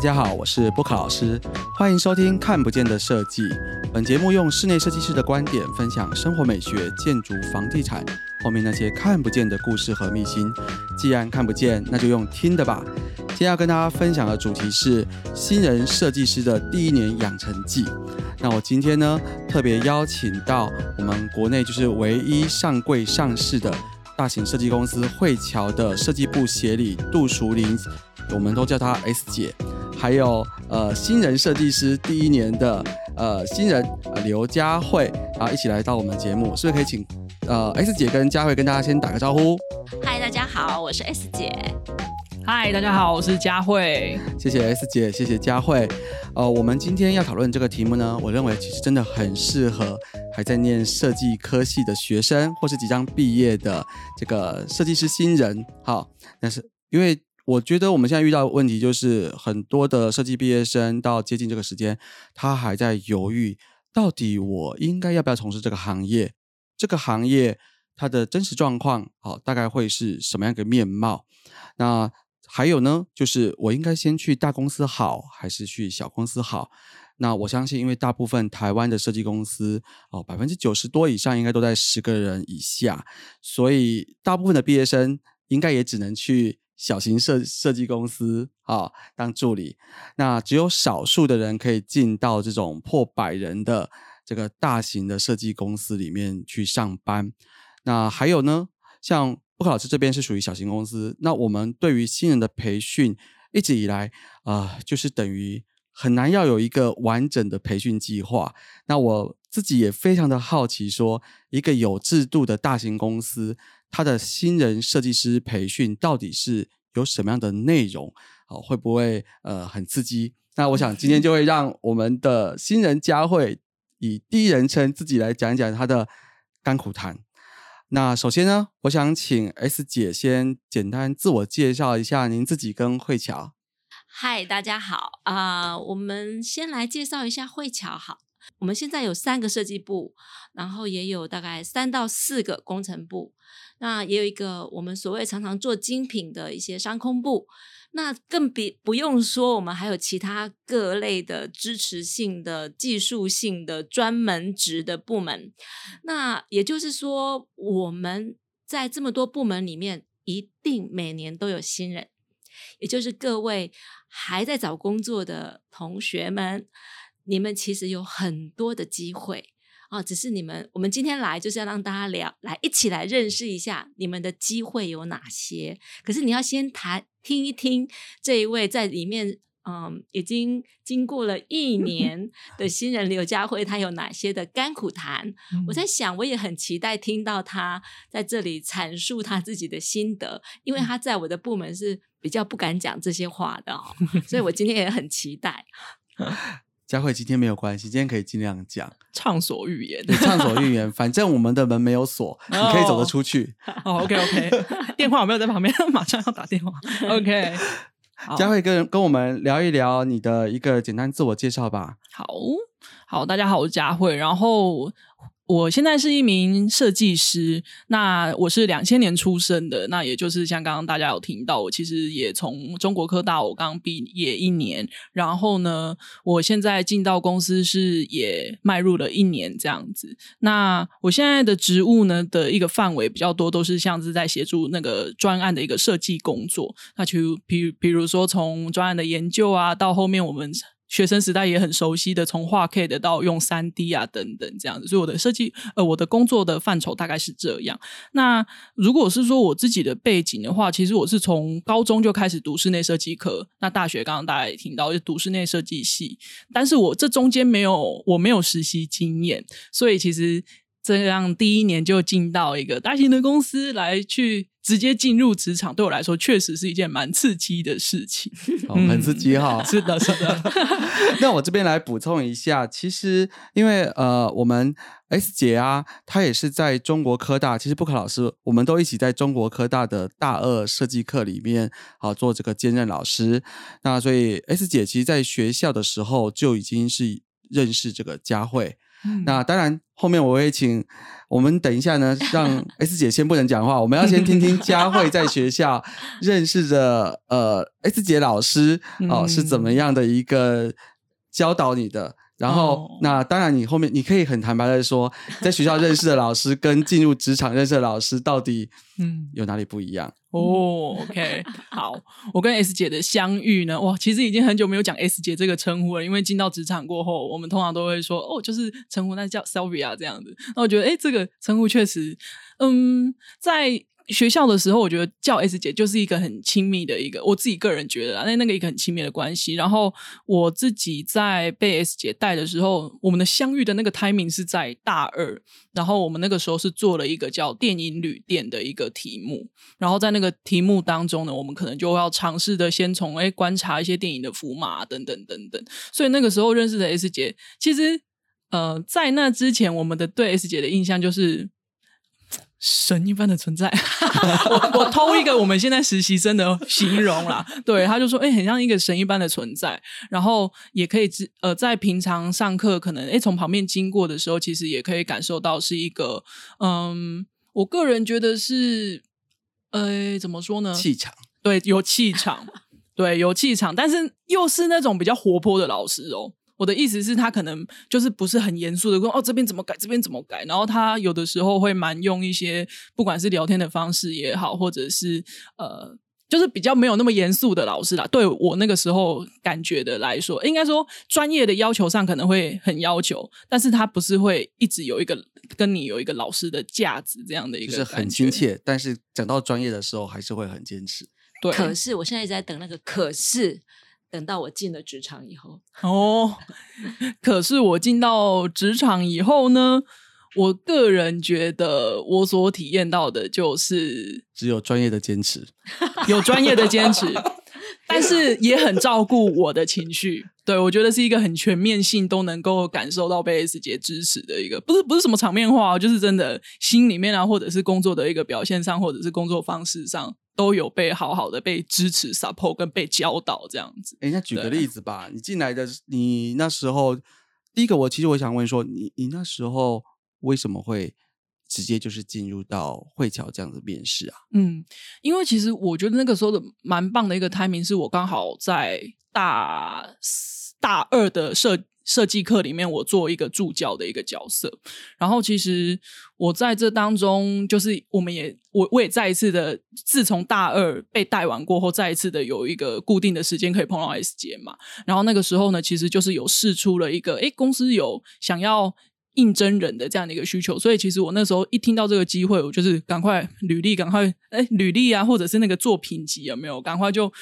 大家好，我是波克老师，欢迎收听《看不见的设计》。本节目用室内设计师的观点分享生活美学、建筑、房地产后面那些看不见的故事和秘辛。既然看不见，那就用听的吧。今天要跟大家分享的主题是新人设计师的第一年养成记。那我今天呢，特别邀请到我们国内就是唯一上柜上市的大型设计公司汇桥的设计部协理杜淑玲，我们都叫她 S 姐。还有呃新人设计师第一年的呃新人呃刘佳慧啊，一起来到我们节目，是不是可以请呃 S 姐跟佳慧跟大家先打个招呼？嗨，大家好，我是 S 姐。嗨，大家好，我是佳慧。谢谢 S 姐，谢谢佳慧。呃，我们今天要讨论这个题目呢，我认为其实真的很适合还在念设计科系的学生，或是即将毕业的这个设计师新人。好，但是因为我觉得我们现在遇到的问题就是很多的设计毕业生到接近这个时间，他还在犹豫，到底我应该要不要从事这个行业？这个行业它的真实状况，好，大概会是什么样的面貌？那还有呢，就是我应该先去大公司好，还是去小公司好？那我相信，因为大部分台湾的设计公司哦，百分之九十多以上应该都在十个人以下，所以大部分的毕业生应该也只能去小型设设计公司啊当助理。那只有少数的人可以进到这种破百人的这个大型的设计公司里面去上班。那还有呢，像。布克老师这边是属于小型公司，那我们对于新人的培训一直以来啊，就是等于很难要有一个完整的培训计划。那我自己也非常的好奇，说一个有制度的大型公司，它的新人设计师培训到底是有什么样的内容？哦，会不会呃很刺激？那我想今天就会让我们的新人佳慧以第一人称自己来讲一讲他的甘苦谈。那首先呢，我想请 S 姐先简单自我介绍一下您自己跟慧乔。嗨，大家好啊，我们先来介绍一下慧乔。好，我们现在有三个设计部，然后也有大概三到四个工程部，那也有一个我们所谓常常做精品的一些商空部。那更比不用说，我们还有其他各类的支持性的、技术性的、专门职的部门。那也就是说，我们在这么多部门里面，一定每年都有新人。也就是各位还在找工作的同学们，你们其实有很多的机会。啊，只是你们，我们今天来就是要让大家聊，来一起来认识一下你们的机会有哪些。可是你要先谈听一听这一位在里面，嗯，已经经过了一 年的新人刘家辉，他有哪些的甘苦谈？我在想，我也很期待听到他在这里阐述他自己的心得，因为他在我的部门是比较不敢讲这些话的，所以我今天也很期待。佳慧今天没有关系，今天可以尽量讲，畅所欲言，畅所欲言。反正我们的门没有锁，你可以走得出去。哦，OK OK，电话我没有在旁边，马上要打电话。OK，佳慧跟跟我们聊一聊你的一个简单自我介绍吧。好好，大家好，我是佳慧，然后。我现在是一名设计师，那我是两千年出生的，那也就是像刚刚大家有听到，我其实也从中国科大我刚毕业一年，然后呢，我现在进到公司是也迈入了一年这样子。那我现在的职务呢的一个范围比较多，都是像是在协助那个专案的一个设计工作，那就比比如说从专案的研究啊，到后面我们。学生时代也很熟悉的，从画 K 的到用三 D 啊等等这样子，所以我的设计呃我的工作的范畴大概是这样。那如果是说我自己的背景的话，其实我是从高中就开始读室内设计课，那大学刚刚大家也听到就读室内设计系，但是我这中间没有我没有实习经验，所以其实这样第一年就进到一个大型的公司来去。直接进入职场对我来说确实是一件蛮刺激的事情，很刺激哈。是的，是的。那我这边来补充一下，其实因为呃，我们 S 姐啊，她也是在中国科大，其实布克老师，我们都一起在中国科大的大二设计课里面啊做这个兼任老师。那所以 S 姐其实在学校的时候就已经是认识这个佳慧。那当然。后面我会请我们等一下呢，让 S 姐先不能讲话，我们要先听听佳慧在学校 认识的呃 S 姐老师哦、是怎么样的一个教导你的。然后，哦那当然，你后面你可以很坦白的说，在学校认识的老师跟进入职场认识的老师到底嗯，有哪里不一样？哦，OK，好，我跟 S 姐的相遇呢，哇，其实已经很久没有讲 S 姐这个称呼了，因为进到职场过后，我们通常都会说，哦，就是称呼那叫 Sylvia 这样子。那我觉得，哎，这个称呼确实，嗯，在学校的时候，我觉得叫 S 姐就是一个很亲密的一个，我自己个人觉得啊，那那个一个很亲密的关系。然后我自己在被 S 姐带的时候，我们的相遇的那个 timing 是在大二，然后我们那个时候是做了一个叫电影旅店的一个题目，然后在那个题目当中呢，我们可能就要尝试的先从哎观察一些电影的符码等等等等。所以那个时候认识的 S 姐，其实呃在那之前，我们的对 S 姐的印象就是。神一般的存在，我我偷一个我们现在实习生的形容啦，对，他就说，哎、很像一个神一般的存在，然后也可以知呃，在平常上课可能哎从旁边经过的时候，其实也可以感受到是一个，嗯，我个人觉得是，呃，怎么说呢？气场。对，有气场，对，有气场，但是又是那种比较活泼的老师哦。我的意思是，他可能就是不是很严肃的说哦，这边怎么改，这边怎么改。然后他有的时候会蛮用一些，不管是聊天的方式也好，或者是呃，就是比较没有那么严肃的老师啦。对我那个时候感觉的来说，应该说专业的要求上可能会很要求，但是他不是会一直有一个跟你有一个老师的价值这样的一个，就是很亲。切，但是讲到专业的时候，还是会很坚持。对，可是我现在一直在等那个可是，等到我进了职场以后，哦，可是我进到职场以后呢，我个人觉得我所体验到的就是只有专业的坚持，有专业的坚持，但是也很照顾我的情绪。对我觉得是一个很全面性，都能够感受到被 S 姐支持的一个，不是不是什么场面话哦，就是真的心里面啊，或者是工作的一个表现上，或者是工作方式上，都有被好好的被支持、support 跟被教导这样子。哎，那举个例子吧，你进来的，你那时候，第一个我其实我想问说，你你那时候为什么会直接就是进入到汇侨这样子面试啊？嗯，因为其实我觉得那个时候的蛮棒的一个 timing 是我刚好在大大二的设设计课里面，我做一个助教的一个角色。然后其实我在这当中，就是我们也我我也再一次的，自从大二被带完过后，再一次的有一个固定的时间可以碰到 S 姐嘛。然后那个时候呢，其实就是有试出了一个，诶，公司有想要。应征人的这样的一个需求，所以其实我那时候一听到这个机会，我就是赶快履历，赶快哎履历啊，或者是那个作品集有没有？赶快就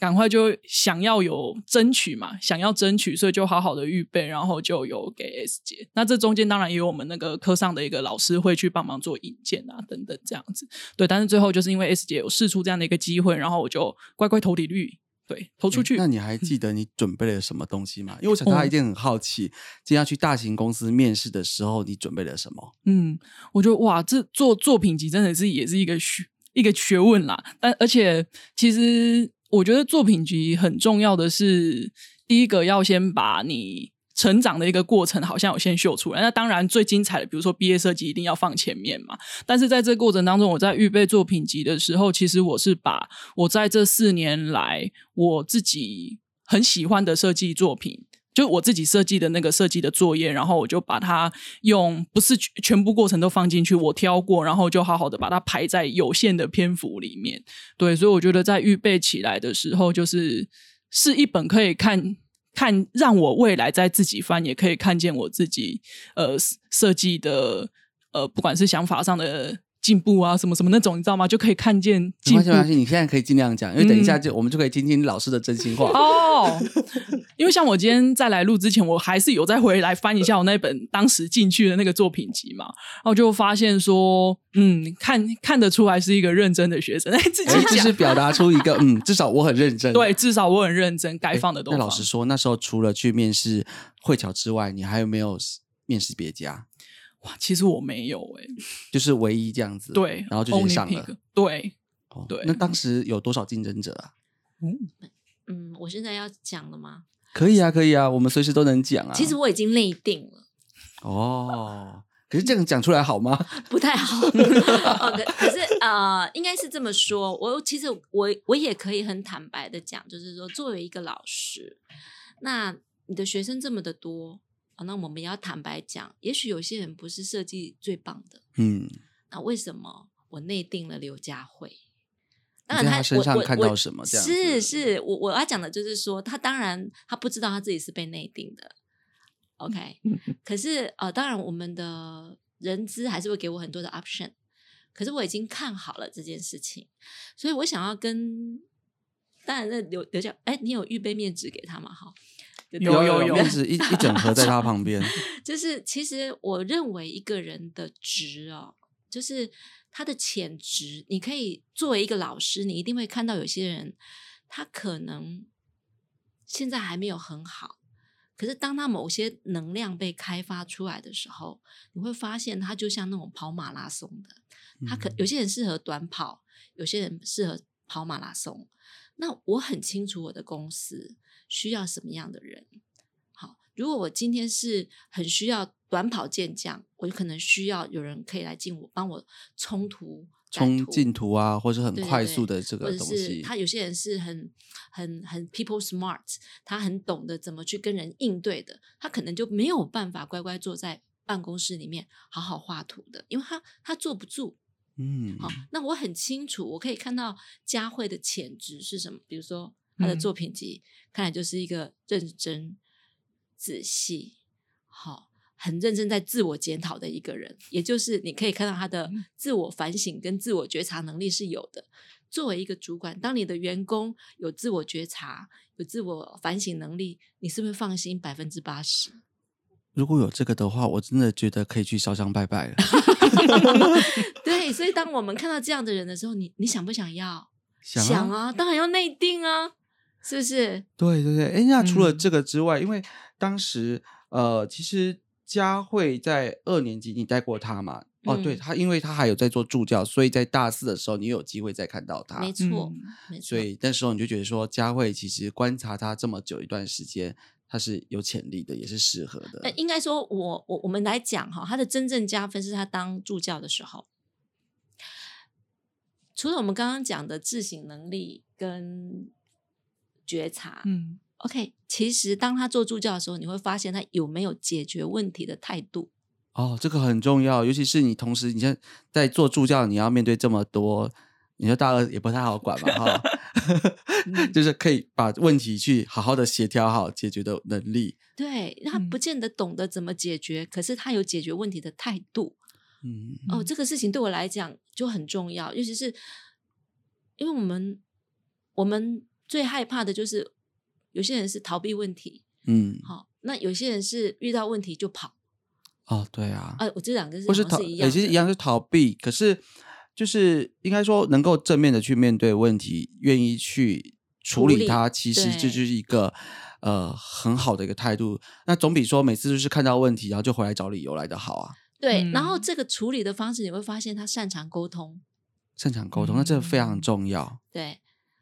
赶快就想要有争取嘛，想要争取，所以就好好的预备，然后就有给 S 姐。那这中间当然也有我们那个科上的一个老师会去帮忙做引荐啊等等这样子。对，但是最后就是因为 S 姐有试出这样的一个机会，然后我就乖乖投履历。对，投出去。诶那你还记得你准备了什么东西吗？因为我想 大家一定很好奇，今天要去大型公司面试的时候，你准备了什么？嗯，我觉得哇，这做作品集真的是也是一个学一个学问啦。但而且其实我觉得作品集很重要的是，第一个要先把你成长的一个过程好像有先秀出来。那当然最精彩的，比如说毕业设计一定要放前面嘛。但是在这个过程当中，我在预备作品集的时候，其实我是把我在这四年来我自己很喜欢的设计作品。就我自己设计的那个设计的作业，然后我就把它用不是全部过程都放进去，我挑过，然后就好好的把它排在有限的篇幅里面。对，所以我觉得在预备起来的时候，就是是一本可以看看，让我未来在自己翻，也可以看见我自己呃设计的呃，不管是想法上的进步啊，什么什么那种，你知道吗？就可以看见没进没关系，你现在可以尽量讲，因为等一下嗯就、我们就可以听听老师的真心话。哦，因为像我今天在来录之前，我还是有再回来翻一下我那本当时进去的那个作品集嘛，然后就发现说，嗯，看看得出来是一个认真的学生，哎，自己讲是表达出一个 嗯，至少我很认真。对，至少我很认真，该放的都放。那老实说，那时候除了去面试汇侨之外，你还有没有面试别家？哇，其实我没有哎、就是唯一这样子。对，然后就上了。对，哦对那当时有多少竞争者啊？嗯，我现在要讲了吗？可以啊，可以啊，我们随时都能讲啊。其实我已经内定了，哦，可是这样讲出来好吗？不太好。哦，可可是呃，应该是这么说。我其实我我也可以很坦白的讲，就是说，作为一个老师，那你的学生这么的多，哦那我们也要坦白讲，也许有些人不是设计最棒的。嗯，那为什么我内定了刘佳慧？你当然他，在他身上我我我看到什么这样是是，我我要讲的就是说，他当然他不知道他自己是被内定的，OK。可是呃，当然我们的人资还是会给我很多的 option，可是我已经看好了这件事情，所以我想要跟，当然那刘刘教，哎，你有预备面纸给他吗？哈，有有有面 纸一一整盒在他旁边。就是其实我认为一个人的值哦，就是他的潜质。你可以作为一个老师，你一定会看到有些人，他可能现在还没有很好，可是当他某些能量被开发出来的时候，你会发现他就像那种跑马拉松的，他可有些人适合短跑，有些人适合跑马拉松。那我很清楚我的公司需要什么样的人。好，如果我今天是很需要短跑健将，我就可能需要有人可以来进我帮我冲突、冲进图啊，或是很快速的这个东西。他有些人是很很很 people smart，他很懂得怎么去跟人应对的，他可能就没有办法乖乖坐在办公室里面好好画图的，因为他他坐不住。嗯，好，那我很清楚，我可以看到佳慧的潜质是什么。比如说，她的嗯作品集、看来就是一个认真、仔细，好，很认真在自我检讨的一个人。也就是你可以看到他的自我反省跟自我觉察能力是有的。作为一个主管，当你的员工有自我觉察、有自我反省能力，你是不是放心百分之八十？如果有这个的话，我真的觉得可以去烧香拜拜了。对，所以当我们看到这样的人的时候，你你想不想要？想啊啊，当然要内定啊，是不是？对对对，哎，那除了嗯这个之外，因为当时呃，其实佳慧在二年级你带过他嘛？哦，对，嗯她因为他还有在做助教，所以在大四的时候你有机会再看到他。没错，嗯没错。所以那时候你就觉得说，佳慧其实观察他这么久一段时间，他是有潜力的，也是适合的。呃，应该说我我我们来讲哈，他的真正加分是他当助教的时候，除了我们刚刚讲的自省能力跟觉察，嗯 OK，其实当他做助教的时候，你会发现他有没有解决问题的态度。哦，这个很重要，尤其是你同时你现在在做助教，你要面对这么多，你说大二也不太好管嘛，哈，就是可以把问题去好好的协调好解决的能力。对，他嗯不见得懂得怎么解决，可是他有解决问题的态度。嗯哦，嗯这个事情对我来讲就很重要，尤其是因为我们我们最害怕的就是有些人是逃避问题，嗯，好、那有些人是遇到问题就跑。哦，对啊，啊，我这两个是不是逃，也是一样的，也其实一样是逃避，可是就是应该说能够正面的去面对问题，愿意去处处理理它，其实这就是一个呃很好的一个态度。那总比说每次就是看到问题然后就回来找理由来的好啊。对。然后嗯这个处理的方式，你会发现他擅长沟通，擅长沟通，那这个非常嗯重要。对，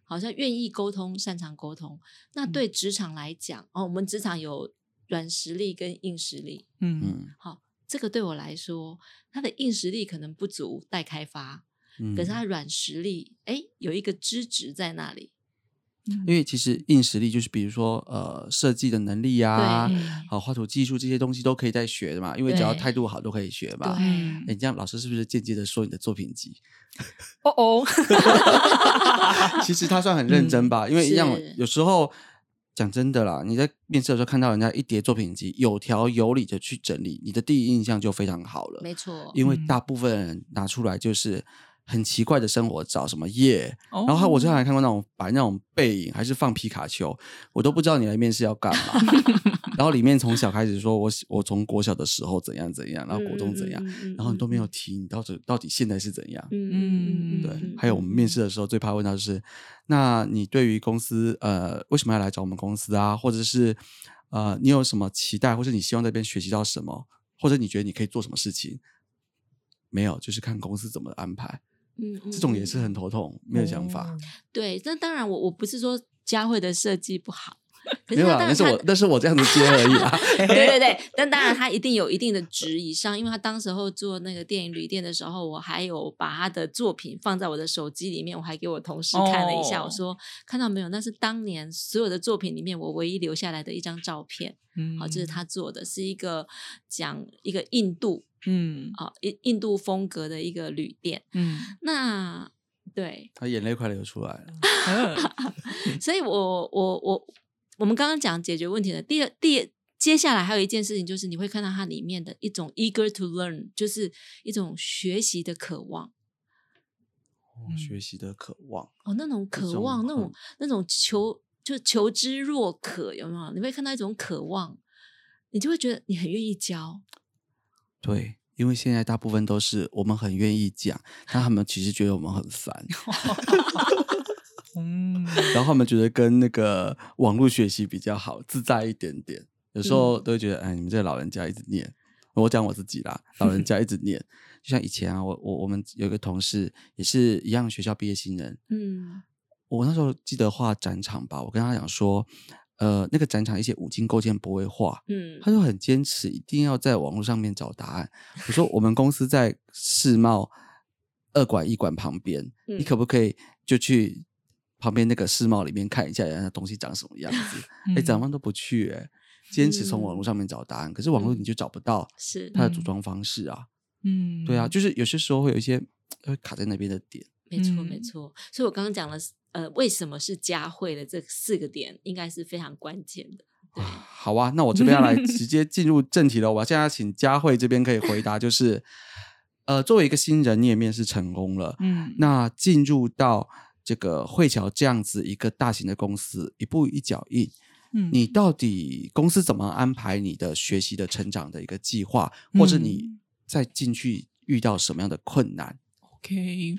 好像愿意沟通，擅长沟通。那嗯对职场来讲，哦，我们职场有软实力跟硬实力，嗯嗯好，这个对我来说，他的硬实力可能不足待开发，嗯，可是他软实力，哎，有一个资质在那里。因为其实硬实力就是比如说呃设计的能力呀、好画图技术这些东西都可以再学的嘛，因为只要对。态度好都可以学嘛。哎，这样老师是不是间接的说你的作品集？哦哦，其实他算很认真吧，因为让我是。有时候讲真的啦，你在面试的时候看到人家一叠作品集，有条有理的去整理，你的第一印象就非常好了。没错，因为嗯。大部分人拿出来就是很奇怪的生活照，什么夜，然然后我之前还看过那种摆那种背影，还是放皮卡丘，我都不知道你来面试要干嘛。然后里面从小开始说我我从国小的时候怎样怎样，然后国中怎样，然后你都没有嗯提你到底到底现在是怎样。嗯对嗯，还有我们面试的时候最怕问到就是，那你对于公司呃为什么要来找我们公司啊？或者是呃你有什么期待，或者你希望在这边学习到什么，或者你觉得你可以做什么事情？没有，就是看公司怎么安排。嗯，嗯这种也是很嗯头痛，没有想法。对。那当然我，我不是说佳慧的设计不好，没有啦，可是我那是我这样子接而已啦。对对对，但当然他一定有一定的值以上，因为他当时候做那个电影旅店的时候，我还有把他的作品放在我的手机里面，我还给我同事看了一下，哦我说看到没有，那是当年所有的作品里面我唯一留下来的一张照片，嗯好、这是他做的，是一个讲一个印度嗯啊印、印度风格的一个旅店，嗯 那对，他眼泪快流出来了。嗯所以我我我我们刚刚讲解决问题的第二第二接下来还有一件事情，就是你会看到它里面的一种 eager to learn，就是一种学习的渴望学习的渴望，哦，那种渴种望，那种那种求就求知若渴，有没有？你会看到一种渴望，你就会觉得你很愿意教。对，因为现在大部分都是我们很愿意讲，但他们其实觉得我们很烦，嗯 然后他们觉得跟那个网络学习比较好，自在一点点。有时候都会觉得，哎，你们这老人家一直念，我讲我自己啦，老人家一直 念，就像以前啊，我我我们有一个同事也是一样学校毕业新人，嗯。我那时候记得画展场吧，我跟他讲说，呃，那个展场一些五金构件不会画，嗯他就很坚持，一定要在网络上面找答案。我说我们公司在世贸二馆一馆旁边，你嗯可不可以就去旁边那个世贸里面看一下，人家东西长什么样子？哎、嗯长官都不去、哎，坚持从网络上面找答案，可是网络嗯你就找不到是嗯它的组装方式啊。嗯对啊，就是有些时候会有一些会卡在那边的点。没错，没嗯错。所以我刚刚讲了，呃，为什么是佳慧的这四个点，应该是非常关键的。对，好啊，那我这边要来 直接进入正题了。我现在要请佳慧这边可以回答，就是呃，作为一个新人，你也面试成功了，嗯那进入到这个汇侨这样子一个大型的公司，一步一脚印，嗯你到底公司怎么安排你的学习的成长的一个计划，或者你嗯再进去遇到什么样的困难？OK，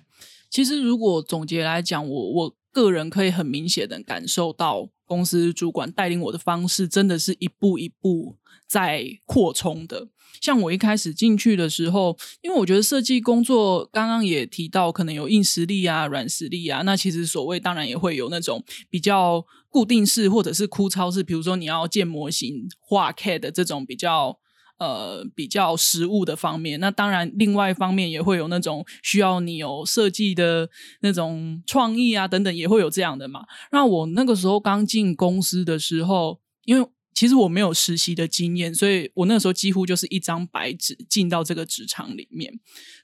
其实如果总结来讲，我我个人可以很明显的感受到，公司主管带领我的方式真的是一步一步在扩充的。像我一开始进去的时候，因为我觉得设计工作刚刚也提到，可能有硬实力啊、软实力啊。那其实所谓当然也会有那种比较固定式或者是枯燥式，比如说你要建模型、画 CAD 的这种比较呃比较实物的方面。那当然，另外一方面也会有那种需要你有设计的那种创意啊等等，也会有这样的嘛。那我那个时候刚进公司的时候，因为其实我没有实习的经验，所以我那个时候几乎就是一张白纸进到这个职场里面。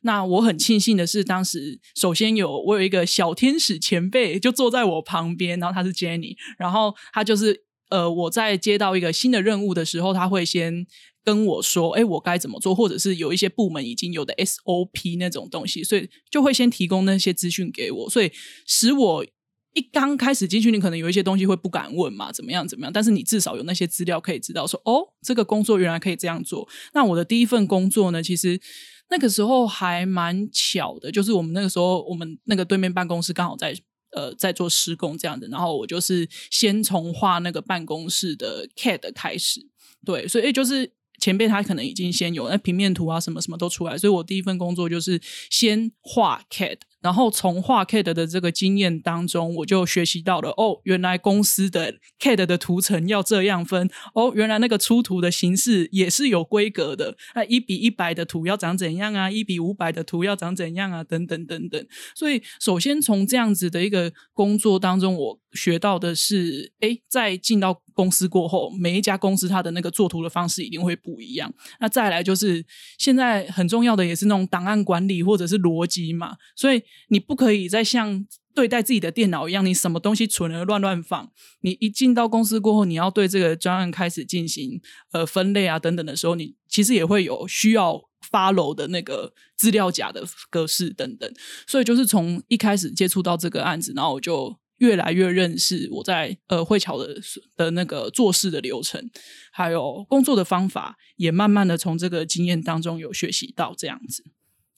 那我很庆幸的是，当时首先有我有一个小天使前辈就坐在我旁边，然后他是 Jenny，然后他就是呃我在接到一个新的任务的时候，他会先。跟我说，哎，我该怎么做，或者是有一些部门已经有的 SOP 那种东西，所以就会先提供那些资讯给我，所以使我一刚开始进去，你可能有一些东西会不敢问嘛，怎么样怎么样，但是你至少有那些资料可以知道说，哦，这个工作原来可以这样做。那我的第一份工作呢，其实那个时候还蛮巧的，就是我们那个时候我们那个对面办公室刚好在。呃，在做施工这样子，然后我就是先从画那个办公室的 CAD 开始，对，所以就是前辈他可能已经先有那平面图啊，什么什么都出来，所以我第一份工作就是先画 CAD，然后从画 CAD 的这个经验当中，我就学习到了哦，原来公司的 CAD 的图层要这样分，哦，原来那个出图的形式也是有规格的，那一比一百的图要长怎样啊，一比五百的图要长怎样啊，等等等等。所以，首先从这样子的一个工作当中，我学到的是，诶，在进到公司过后，每一家公司它的那个做图的方式一定会不一样。那再来就是现在很重要的也是那种档案管理或者是逻辑嘛，所以你不可以再像对待自己的电脑一样，你什么东西存了乱乱放。你一进到公司过后，你要对这个专案开始进行呃分类啊等等的时候，你其实也会有需要 follow 的那个资料夹的格式等等。所以就是从一开始接触到这个案子，然后我就越来越认识我在呃汇桥的的那个做事的流程，还有工作的方法，也慢慢的从这个经验当中有学习到这样子。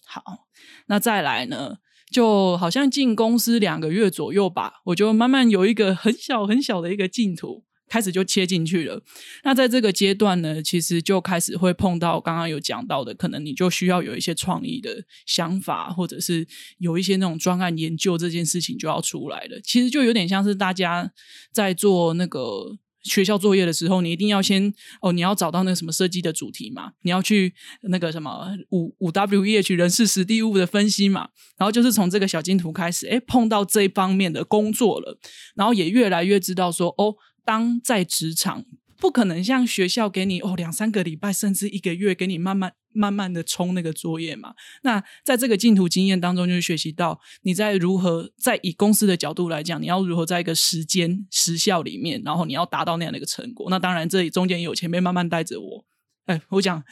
好，那再来呢？就好像进公司两个月左右吧，我就慢慢有一个很小很小的一个净土，开始就切进去了。那在这个阶段呢，其实就开始会碰到刚刚有讲到的，可能你就需要有一些创意的想法，或者是有一些那种专案研究这件事情就要出来了。其实就有点像是大家在做那个学校作业的时候，你一定要先哦，你要找到那个什么设计的主题嘛，你要去那个什么五五 W E H 人事实地物的分析嘛，然后就是从这个小金图开始，哎，碰到这方面的工作了，然后也越来越知道说，哦，当在职场。不可能像学校给你哦两三个礼拜甚至一个月给你慢慢慢慢的冲那个作业嘛？那在这个净土经验当中，就是学习到你在如何在以公司的角度来讲，你要如何在一个时间时效里面，然后你要达到那样的一个成果。那当然这里中间也有前辈慢慢带着我。哎，我讲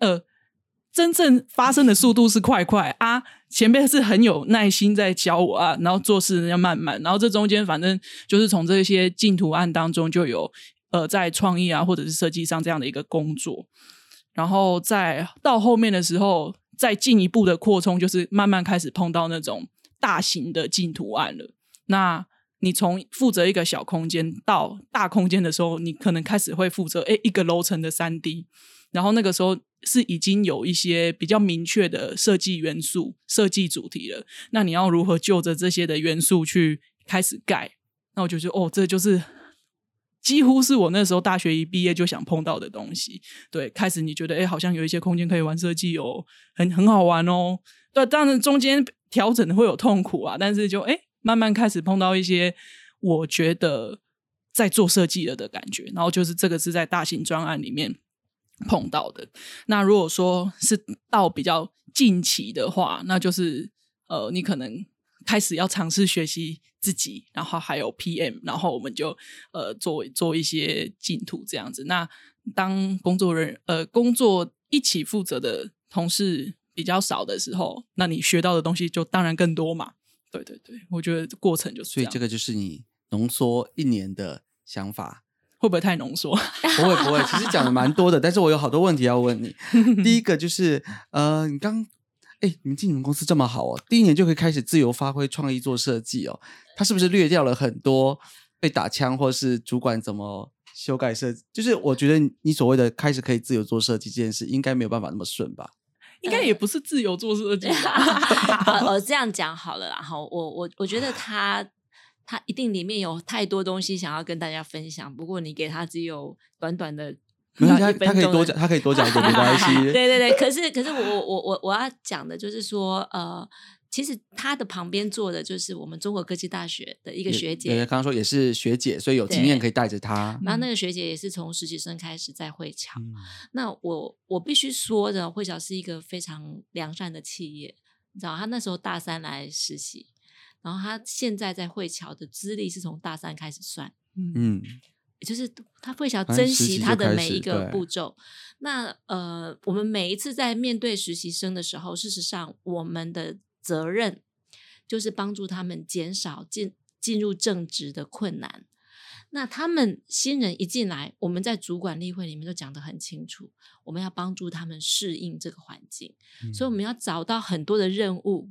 呃，真正发生的速度是快快啊，前辈是很有耐心在教我啊，然后做事要慢慢，然后这中间反正就是从这些净土案当中就有。呃，在创意啊，或者是设计上这样的一个工作，然后在到后面的时候，再进一步的扩充，就是慢慢开始碰到那种大型的净图案了。那你从负责一个小空间到大空间的时候，你可能开始会负责诶一个楼层的三 D，然后那个时候是已经有一些比较明确的设计元素、设计主题了。那你要如何就着这些的元素去开始盖？那我就觉得哦，这就是。几乎是我那时候大学一毕业就想碰到的东西。对，开始你觉得哎，好像有一些空间可以玩设计哦，很很好玩哦。对，当然中间调整会有痛苦啊，但是就哎，慢慢开始碰到一些我觉得在做设计了的感觉。然后就是这个是在大型专案里面碰到的。那如果说是到比较近期的话，那就是呃，你可能。开始要尝试学习自己，然后还有 PM，然后我们就呃做做一些净土这样子。那当工作人呃工作一起负责的同事比较少的时候，那你学到的东西就当然更多嘛。对对对，我觉得过程就是所以这个就是你浓缩一年的想法，会不会太浓缩？不会不会，其实讲的蛮多的，但是我有好多问题要问你。第一个就是呃，你刚。哎，你们进你们公司这么好哦，第一年就可以开始自由发挥创意做设计哦。他是不是略掉了很多被打枪，或是主管怎么修改设？就是我觉得你所谓的开始可以自由做设计这件事，应该没有办法那么顺吧？应该也不是自由做设计。我这样讲好了，然后我我我觉得他他一定里面有太多东西想要跟大家分享，不过你给他只有短短的。他他可以多讲，他可以多讲一点没关系。对对对，可是可是我我我我要讲的就是说，呃，其实他的旁边坐的就是我们中国科技大学的一个学姐，刚刚说也是学姐，所以有经验可以带着他。然后那个学姐也是从实习生开始在汇桥。那我我必须说的，汇桥是一个非常良善的企业，你知道，他那时候大三来实习，然后他现在在汇桥的资历是从大三开始算，嗯。就是他会想珍惜他的每一个步骤。那呃，我们每一次在面对实习生的时候，事实上我们的责任就是帮助他们减少进进入正职的困难。那他们新人一进来，我们在主管例会里面都讲得很清楚，我们要帮助他们适应这个环境，所以我们要找到很多的任务。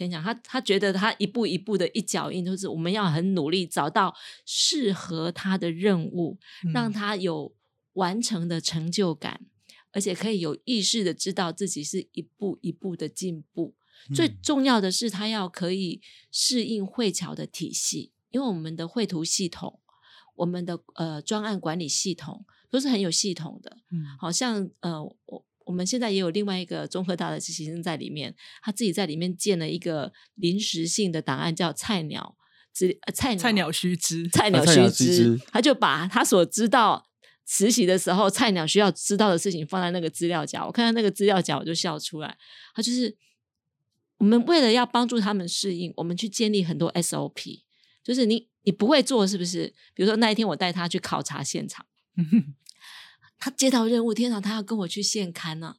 跟你讲，他他觉得他一步一步的一脚印，就是我们要很努力找到适合他的任务，让他有完成的成就感，而且可以有意识的知道自己是一步一步的进步。最重要的是，他要可以适应汇桥的体系，因为我们的绘图系统、我们的呃专案管理系统都是很有系统的。嗯，好像呃我。我们现在也有另外一个综合大的实习生在里面，他自己在里面建了一个临时性的档案，叫“菜鸟知菜菜鸟须知菜鸟须知”，他就把他所知道实习的时候菜鸟需要知道的事情放在那个资料夹。我看到那个资料夹，我就笑出来。他就是我们为了要帮助他们适应，我们去建立很多 SOP，就是你你不会做是不是？比如说那一天我带他去考察现场。他接到任务，天哪，他要跟我去现刊呢，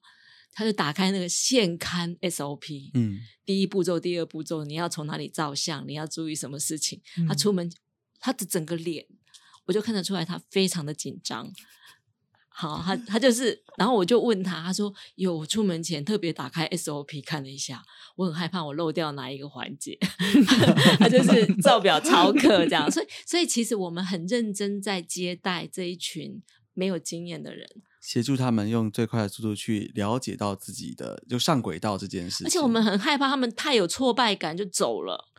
他就打开那个现刊 SOP，嗯，第一步骤、第二步骤，你要从哪里照相，你要注意什么事情。他出门，他的整个脸，我就看得出来，他非常的紧张。好，他他就是，然后我就问他，他说有出门前特别打开 SOP 看了一下，我很害怕我漏掉哪一个环节，他就是照表抄课这样。所以，所以其实我们很认真在接待这一群。没有经验的人，协助他们用最快的速度去了解到自己的就上轨道这件事。而且我们很害怕他们太有挫败感就走了，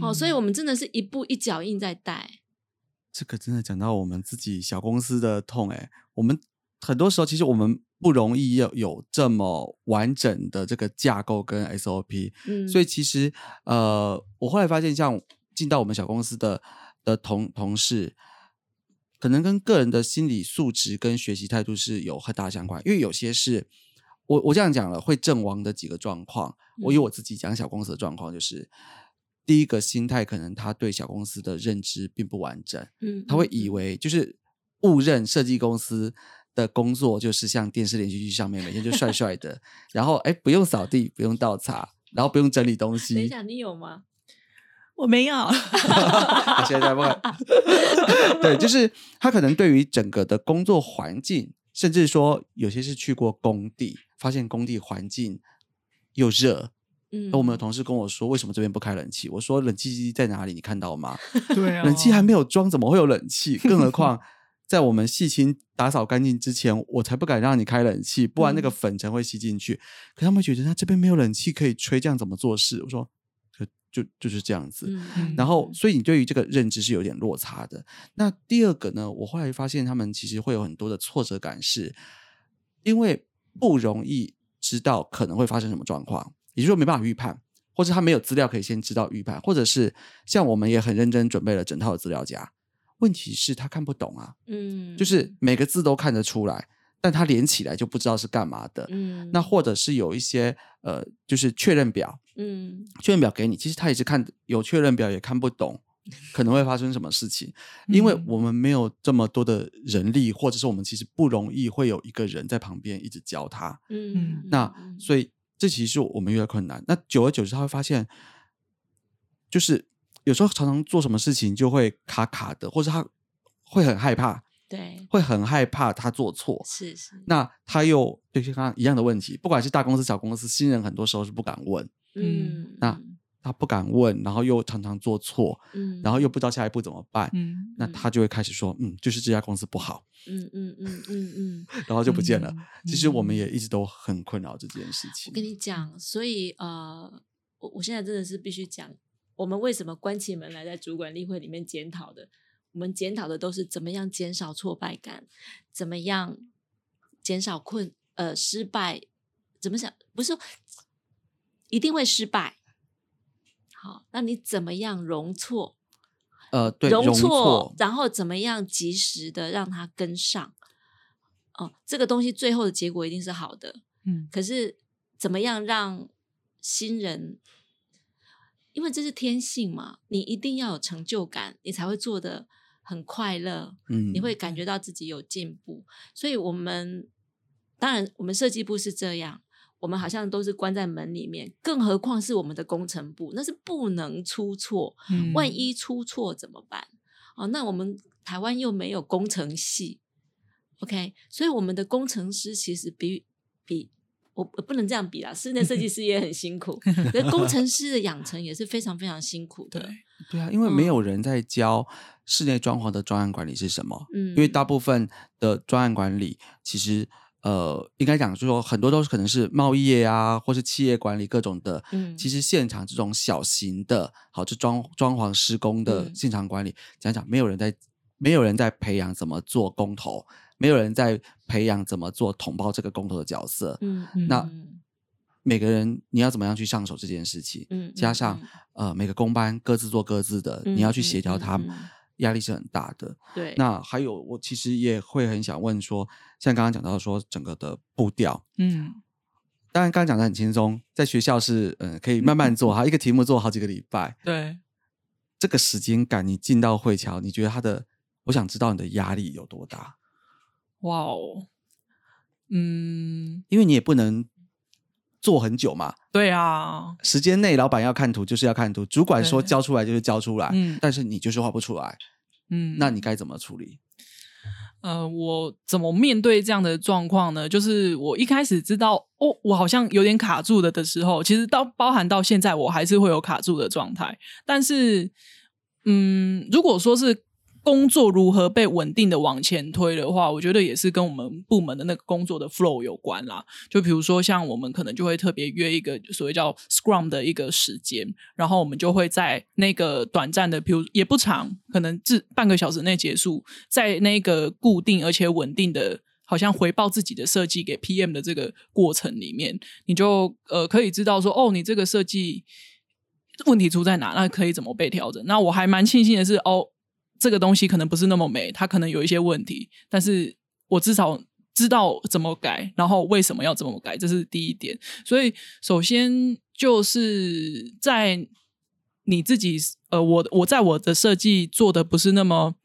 哦，所以我们真的是一步一脚印在带。这个真的讲到我们自己小公司的痛哎、我们很多时候其实我们不容易要有这么完整的这个架构跟 SOP，、嗯，所以其实呃，我后来发现，像进到我们小公司的的同同事，可能跟个人的心理素质跟学习态度是有很大相关，因为有些是我我这样讲了会阵亡的几个状况，我以嗯我自己讲小公司的状况就是。第一个心态，可能他对小公司的认知并不完整，嗯，他会以为就是误认设计公司的工作就是像电视连续剧上面每天就帅帅的，然后哎不用扫地，不用倒茶，然后不用整理东等一西。下，你有吗？我没有，我现在不会，对，就是他可能对于整个的工作环境，甚至说有些是去过工地，发现工地环境又热。嗯，那我们的同事跟我说，为什么这边不开冷气？我说冷气机在哪里？你看到吗？对啊，冷气还没有装，怎么会有冷气？更何况在我们细心打扫干净之前，我才不敢让你开冷气，不然那个嗯粉尘会吸进去。可他们觉得他这边没有冷气可以吹，这样怎么做事？我说就就就是这样子。然后，所以你对于这个认知是有点落差的。那第二个呢，我后来发现他们其实会有很多的挫折感，是因为不容易知道可能会发生什么状况，也就是说没办法预判，或者他没有资料可以先知道预判，或者是像我们也很认真准备了整套的资料夹，问题是他看不懂啊，嗯，就是每个字都看得出来，但他连起来就不知道是干嘛的。嗯，那或者是有一些呃，就是确认表，嗯。确认表给你，其实他也是看有确认表也看不懂，可能会发生什么事情，因为嗯。我们没有这么多的人力，或者是我们其实不容易会有一个人在旁边一直教他。嗯，那嗯所以这其实是我们遇到困难。那久而久之，他会发现，就是有时候常常做什么事情就会卡卡的，或者他会很害怕，对，会很害怕他做错。是是，那他又就像刚刚一样的问题，不管是大公司、小公司，新人很多时候是不敢问，嗯，那他不敢问，然后又常常做错，嗯，然后又不知道下一步怎么办，嗯那他就会开始说，嗯，就是这家公司不好，嗯嗯嗯嗯嗯，然后就不见了。嗯。其实我们嗯。也一直都很困扰这件事情我。跟你。讲，所以呃，我我现在真的是必须讲，我们为什么关起门来在主管例会里面检讨的，我们检讨的都是怎么样减少挫败感，怎么样减少困呃失败，怎么想不是说一定会失败。好，那你怎么样容错？呃，对，容容错，然后怎么样及时的让它跟上？哦，这个东西最后的结果一定是好的。嗯可是怎么样让新人？因为这是天性嘛，你一定要有成就感，你才会做的很快乐，嗯，你会感觉到自己有进步。所以，我们当然，我们设计部是这样，我们好像都是关在门里面，更何况是我们的工程部，那是不能出错。嗯万一出错怎么办？哦，那我们台湾又没有工程系，OK，所以我们的工程师其实比比我我不能这样比啦，室内设计 师也很辛苦，可是工程师的养成也是非常非常辛苦的。对对啊，因为没嗯有人在教室内装潢的专案管理是什么，嗯，因为大部分的专案管理其实。呃，应该讲，就是说很多都是可能是贸易业啊，或是企业管理各种的。嗯其实现场这种小型的，好，就装装潢施工的嗯现场管理，讲讲没有人在，没有人在培养怎么做工头，没有人在培养怎么做统包这个工头的角色。嗯那嗯每个人你要怎么样去上手这件事情，嗯加上呃每个工班各自做各自的，你要去协调他们，嗯嗯嗯压力是很大的。对，那还有，我其实也会很想问说，像刚刚讲到说整个的步调，嗯。当然刚刚讲的很轻松，在学校是嗯、呃可以慢慢做，哈一个题目做好几个礼拜，对，这个时间感，你进到会桥，你觉得他的，我想知道你的压力有多大，哇哦，嗯，因为你也不能做很久嘛，对啊，时间内老板要看图就是要看图，主管说交出来就是交出来，嗯。但是你就是画不出来，嗯，那你该怎么处理？呃，我怎么面对这样的状况呢？就是我一开始知道哦，我好像有点卡住了的时候，其实到包含到现在，我还是会有卡住的状态。但是，嗯，如果说是工作如何被稳定的往前推的话，我觉得也是跟我们部门的那个工作的 flow 有关啦。就比如说，像我们可能就会特别约一个所谓叫 Scrum 的一个时间，然后我们就会在那个短暂的，比如也不长，可能至半个小时内结束，在那个固定而且稳定的，好像回报自己的设计给 PM 的这个过程里面，你就呃可以知道说，哦，你这个设计问题出在哪，那可以怎么被调整。那我还蛮庆幸的是，哦。这个东西可能不是那么美，它可能有一些问题，但是我至少知道怎么改，然后为什么要这么改，这是第一点。所以，首先就是在你自己，呃，我我在我的设计做的不是那么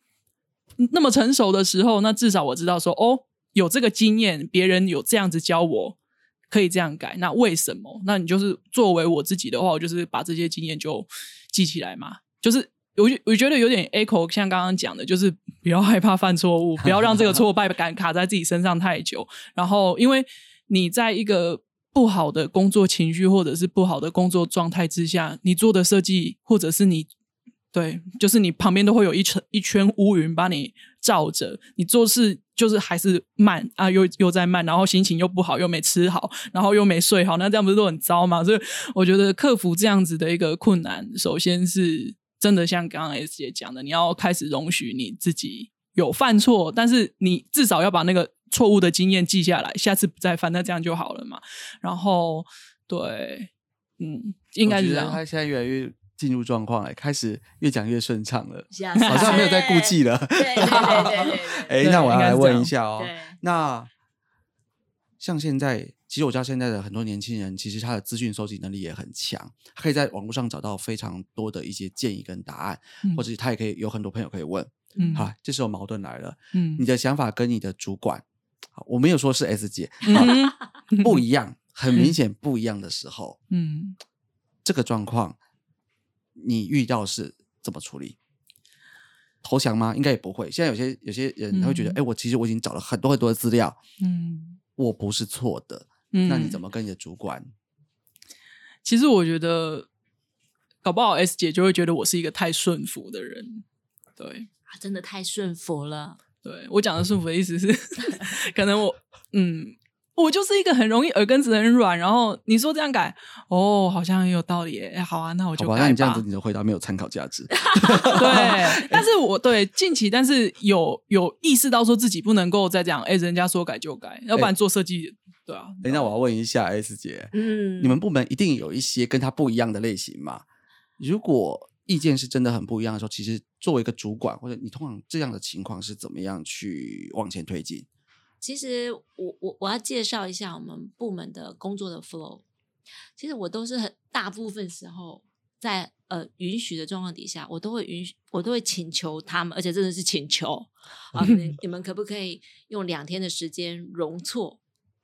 那么成熟的时候，那至少我知道说，哦，有这个经验，别人有这样子教我，可以这样改。那为什么？那你就是作为我自己的话，我就是把这些经验就记起来嘛，就是。我我觉得有点 echo，像刚刚讲的，就是不要害怕犯错误，不要让这个挫败感卡在自己身上太久。然后，因为你在一个不好的工作情绪或者是不好的工作状态之下，你做的设计或者是你对，就是你旁边都会有一层一圈乌云把你罩着，你做事就是还是慢啊，又又在慢，然后心情又不好，又没吃好，然后又没睡好，那这样不是都很糟吗？所以我觉得克服这样子的一个困难，首先是。真的像刚刚 S 姐讲的，你要开始容许你自己有犯错，但是你至少要把那个错误的经验记下来，下次不再犯，那这样就好了嘛。然后，对，嗯，应该是这样。他现在越来越进入状况了，开始越讲越顺畅了，好像没有在顾忌了。对对对对。哎，那我要来问一下哦，那像现在。其实我知道现在的很多年轻人，其实他的资讯收集能力也很强，可以在网络上找到非常多的一些建议跟答案，或者他也可以有很多朋友可以问。嗯，好，这时候矛盾来了。嗯，你的想法跟你的主管，我没有说是 S 姐，不一样，很明显不一样的时候，嗯，这个状况你遇到是怎么处理？投降吗？应该也不会。现在有些有些人他会觉得，哎，我其实我已经找了很多很多的资料，嗯，我不是错的。那你怎么跟你的主管？其实我觉得，搞不好 S 姐就会觉得我是一个太顺服的人。对啊，真的太顺服了。对我讲的顺服的意思是，可能我嗯，我就是一个很容易耳根子很软。然后你说这样改，哦，好像也有道理。哎，好啊，那我就改。那你这样子，你的回答没有参考价值。对，但是我对近期，但是有有意识到说自己不能够再这样。哎，人家说改就改，要不然做设计。对啊，哎，那我要问一下 S 姐，嗯，你们部门一定有一些跟他不一样的类型嘛？如果意见是真的很不一样的时候，其实作为一个主管或者你通常这样的情况是怎么样去往前推进？其实我我我要介绍一下我们部门的工作的 flow。其实我都是很大部分时候在呃允许的状况底下，我都会允许，我都会请求他们，而且真的是请求啊，你们可不可以用两天的时间容错？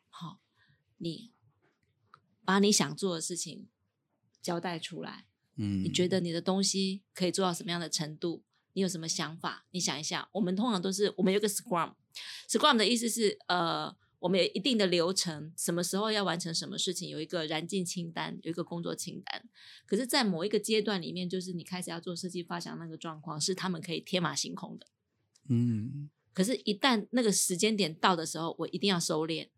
好你把你想做的事情交代出来，嗯，你觉得你的东西可以做到什么样的程度？你有什么想法？你想一下。我们通常都是我们有个 Scrum，Scrum 的意思是呃，我们有一定的流程，什么时候要完成什么事情，有一个燃尽清单，有一个工作清单。可是，在某一个阶段里面，就是你开始要做设计发想那个状况，是他们可以天马行空的，嗯。可是，一旦那个时间点到的时候，我一定要收敛。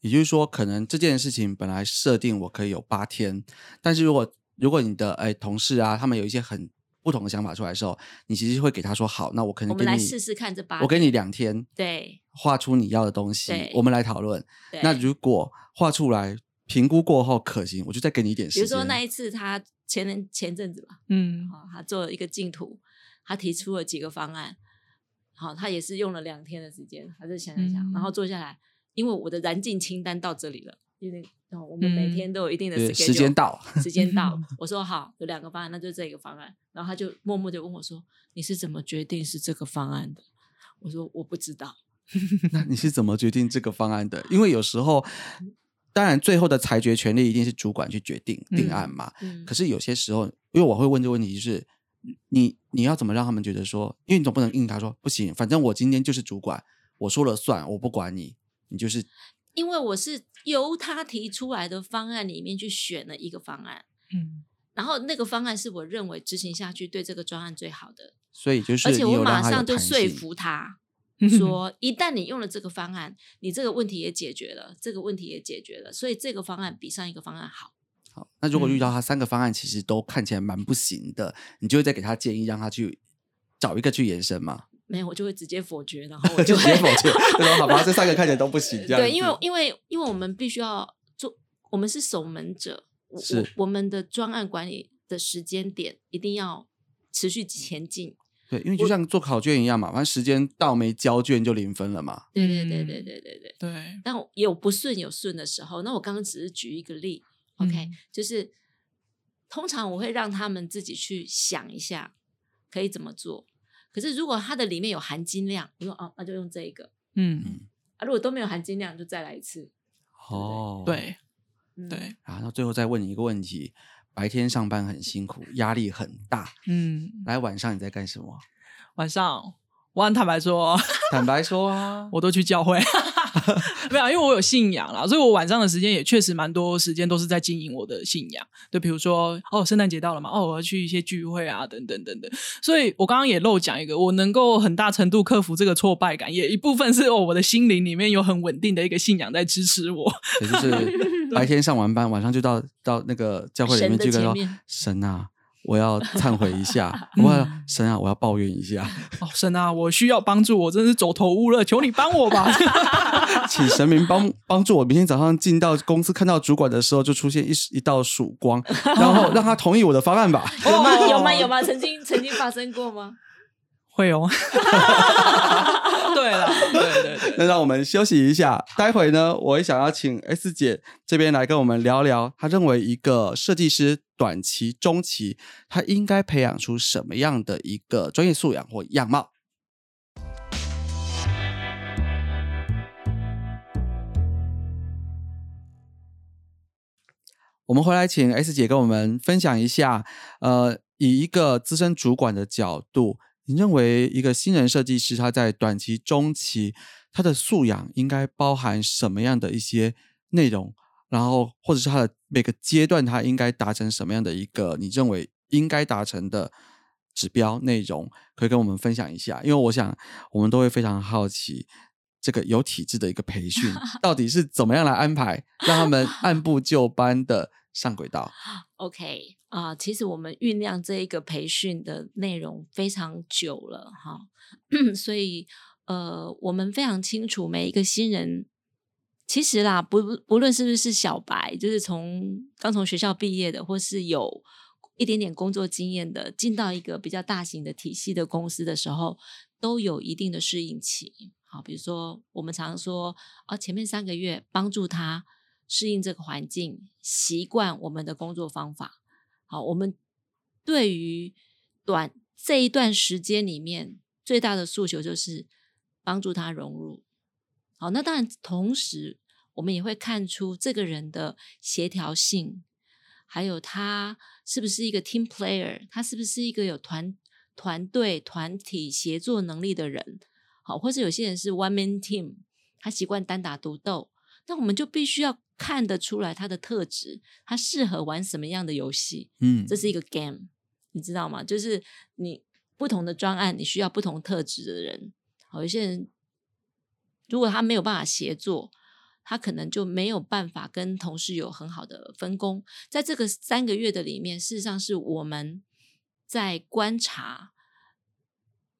也就是说，可能这件事情本来设定我可以有八天，但是如果如果你的哎同事啊，他们有一些很不同的想法出来的时候，你其实会给他说好，那我可能我们来试试看这八，我给你两天，对，画出你要的东西，我们来讨论。那如果画出来评估过后可行，我就再给你一点时间。比如说那一次他前前阵子吧，嗯，好，他做了一个净土，他提出了几个方案，好，他也是用了两天的时间，还是想想想，然后坐下来。因为我的燃尽清单到这里了，因为哦，我们每天都有一定的时间到，时间到，我说好，有两个方案，那就这个方案。然后他就默默的问我说：“你是怎么决定是这个方案的？”我说：“我不知道。”那你是怎么决定这个方案的？因为有时候，当然最后的裁决权利一定是主管去决定定案嘛。可是有些时候，因为我会问这个问题，就是你你要怎么让他们觉得说，因为你总不能硬他说不行，反正我今天就是主管，我说了算，我不管你。你就是，因为我是由他提出来的方案里面去选了一个方案，嗯，然后那个方案是我认为执行下去对这个专案最好的，所以就是而且我马上就说服他 说，一旦你用了这个方案，你这个问题也解决了，这个问题也解决了，所以这个方案比上一个方案好。好，那如果遇嗯。到他三个方案其实都看起来蛮不行的，你就会再给他建议，让他去找一个去延伸嘛，没有，我就会直接否决，然后我就就直接否决，就说好吧，这三个看起来都不行，这样对，因为因为因为我们必须要做，我们是守门者，我是我我们的专案管理的时间点一定要持续前进。对，因为就像做考卷一样嘛，反正时间到没交卷就零分了嘛。对对对嗯对对对对。对，但我有不顺有顺的时候，那我刚刚只是举一个例，OK，、嗯就是通常我会让他们自己去想一下可以怎么做。可是如果它的里面有含金量，我说哦，那就用这一个。嗯，啊；如果都没有含金量，就再来一次。哦，。对。嗯、对，然后最后再问你一个问题：白天上班很辛苦，压力很大，嗯，来晚上你在干什么？晚上我很坦白说，坦白说啊，我都去教会，没有，因为我有信仰啦，所以我晚上的时间也确实蛮多时间都是在经营我的信仰。就比如说，哦，圣诞节到了嘛，哦，我要去一些聚会啊，等等等等。所以我刚刚也漏讲一个，我能够很大程度克服这个挫败感，也一部分是哦，我的心灵里面有很稳定的一个信仰在支持我。也就是白天上完班，晚上就到到那个教会里面去跟说神啊，我要忏悔一下，我要神啊，我要抱怨一下，哦，神啊，我需要帮助，我真是走投无路，求你帮我吧。请神明帮帮助我，明天早上进到公司看到主管的时候，就出现一一道曙光，然后让他同意我的方案吧。有吗？有吗？哦有吗？曾经曾经发生过吗？会哦。对了，对对对。那让我们休息一下，待会呢，我也想要请 S 姐这边来跟我们聊聊，她认为一个设计师短期、中期，他应该培养出什么样的一个专业素养或样貌。我们回来请 S 姐跟我们分享一下，呃，以一个资深主管的角度，你认为一个新人设计师他在短期、中期，他的素养应该包含什么样的一些内容？然后，或者是他的每个阶段，他应该达成什么样的一个你认为应该达成的指标内容，可以跟我们分享一下？因为我想，我们都会非常好奇，这个有体制的一个培训 到底是怎么样来安排，让他们按部就班的上轨道。OK 啊、其实我们酝酿这一个培训的内容非常久了哈，所以呃，我们非常清楚每一个新人，其实啦，不不论是不是小白，就是从刚从学校毕业的，或是有一点点工作经验的，进到一个比较大型的体系的公司的时候，都有一定的适应期。好，比如说我们常说啊，前面三个月帮助他适应这个环境，习惯我们的工作方法。好，我们对于短这一段时间里面最大的诉求就是帮助他融入。好，那当然，同时我们也会看出这个人的协调性，还有他是不是一个 team player，他是不是一个有团团队、团体协作能力的人。好，或者有些人是 one man team，他习惯单打独斗，那我们就必须要看得出来他的特质，他适合玩什么样的游戏。嗯，这是一个 game，你知道吗？就是你不同的专案，你需要不同特质的人。好，有些人如果他没有办法协作，他可能就没有办法跟同事有很好的分工。在这个三个月的里面，事实上是我们在观察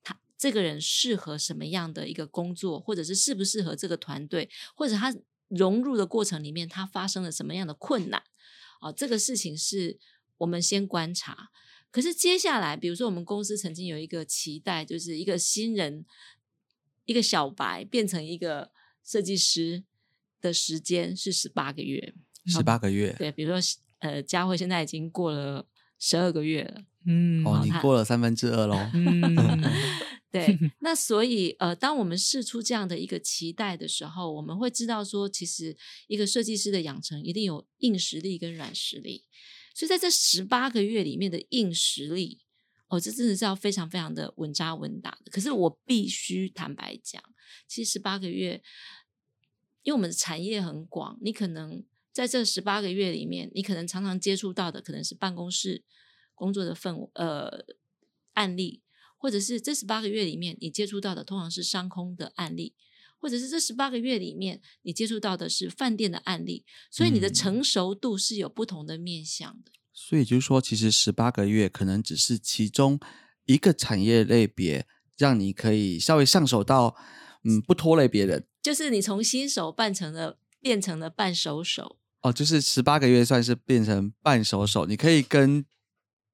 他这个人适合什么样的一个工作，或者是适不适合这个团队，或者他融入的过程里面，他发生了什么样的困难。哦，这个事情是我们先观察。可是接下来，比如说我们公司曾经有一个期待，就是一个新人，一个小白变成一个设计师的时间是十八个月。十八个月，对，比如说呃，佳慧现在已经过了十二个月了。嗯，哦，你过了三分之二喽。嗯，对，那所以呃，当我们试出这样的一个期待的时候，我们会知道说，其实一个设计师的养成一定有硬实力跟软实力。所以在这十八个月里面的硬实力，哦，这真的是要非常非常的稳扎稳打的。可是我必须坦白讲，其实十八个月，因为我们的产业很广，你可能在这十八个月里面，你可能常常接触到的可能是办公室工作的氛呃案例，或者是这十八个月里面你接触到的通常是商空的案例，或者是这十八个月里面你接触到的是饭店的案例，所以你的嗯成熟度是有不同的面向的。所以就是说，其实十八个月可能只是其中一个产业类别，让你可以稍微上手到，嗯，不拖累别人。就是你从新手办成了变成了半熟手，哦，就是十八个月算是变成半熟手，你可以跟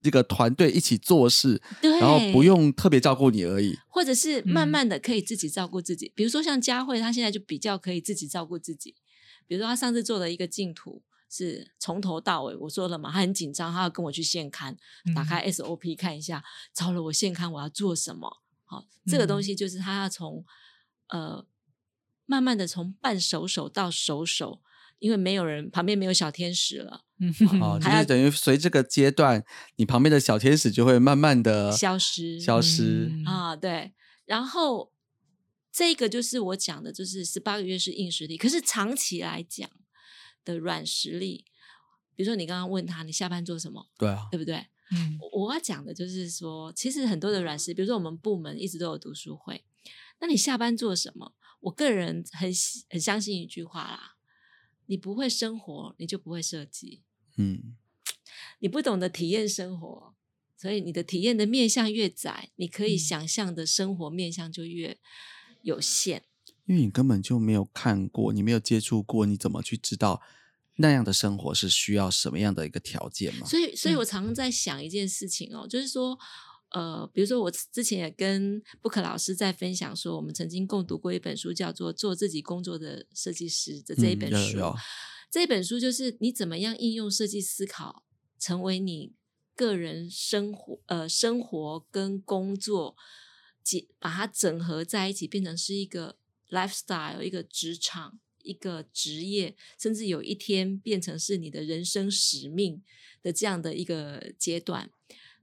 这个团队一起做事，然后不，用特别照顾你而已。或者是慢嗯慢的可以自己照顾自己。比如说像佳慧，她现在就比较可以自己照顾自己。比如说她上次做的一个净土是从头到尾，我说了嘛，她很紧张，她要跟我去现刊，打嗯开 SOP 看一下，找了，我现刊我要做什么？好，这个东嗯西就是她要从呃慢慢的从半熟手到熟手，因为没有人旁边没有小天使了。嗯哦，就是等于随这个阶段，你旁边的小天使就会慢慢的消失消失。嗯啊，对。然后这个就是我讲的，就是十八个月是硬实力，可是长期来讲的软实力，比如说你刚刚问他你下班做什么，对啊，对不对？嗯我我要讲的就是说，其实很多的软实力，比如说我们部门一直都有读书会，那你下班做什么？我个人很很相信一句话啦，你不会生活，你就不会设计。嗯，你不懂得体验生活，所以你的体验的面向越窄，你可以嗯想象的生活面向就越有限。因为你根本就没有看过，你没有接触过，你怎么去知道那样的生活是需要什么样的一个条件嘛？所以，所以嗯我常常在想一件事情哦，就是说，呃，比如说我之前也跟布克老师在分享说，我们曾经共读过一本书，叫做《做自己工作的设计师》的这一嗯本书。这本书就是你怎么样应用设计思考，成为你个人生活呃生活跟工作结把它整合在一起，变成是一个 lifestyle，一个职场。一个职业，甚至有一天变成是你的人生使命的这样的一个阶段，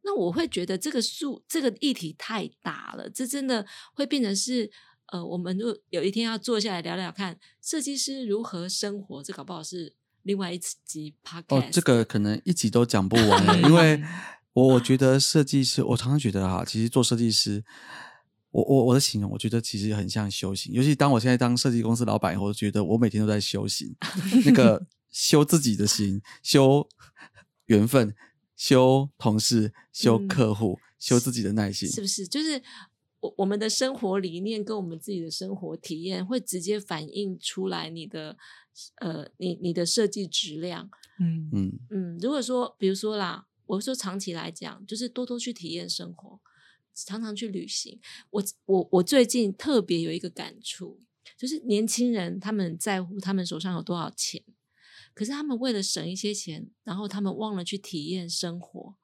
那我会觉得这个数这个议题太大了，这真的会变成是呃，我们如有一天要坐下来聊聊看，设计师如何生活，这搞不好是另外一集 podcast。哦，这个可能一集都讲不完，因为 我我觉得设计师，我常常觉得哈，其实做设计师，我我我的形容，我觉得其实很像修行。尤其当我现在当设计公司老板以后，我觉得我每天都在修行，那个修自己的心，修 缘分，修同事，修嗯客户，修自己的耐心。是不是？就是我我们的生活理念跟我们自己的生活体验，会直接反映出来你的呃，你你的设计质量。嗯嗯，嗯，如果说，比如说啦，我说长期来讲，就是多多去体验生活，常常去旅行。我我我最近特别有一个感触，就是年轻人他们在乎他们手上有多少钱，可是他们为了省一些钱，然后他们忘了去体验生活。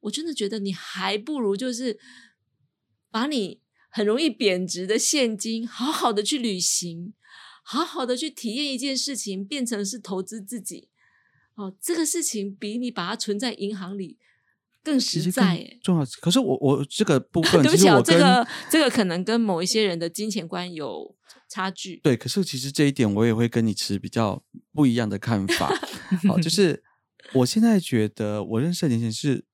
我真的觉得你还不如就是把你很容易贬值的现金，好好的去旅行，好好的去体验一件事情，变成是投资自己。哦，这个事情比你把它存在银行里更实在耶。重要。可是我我这个部 分，对不起这个这个可能跟某一些人的金钱观有差距。对，可是其实这一点我也会跟你持比较不一样的看法。好，就是我现在觉得我认识的年轻人是，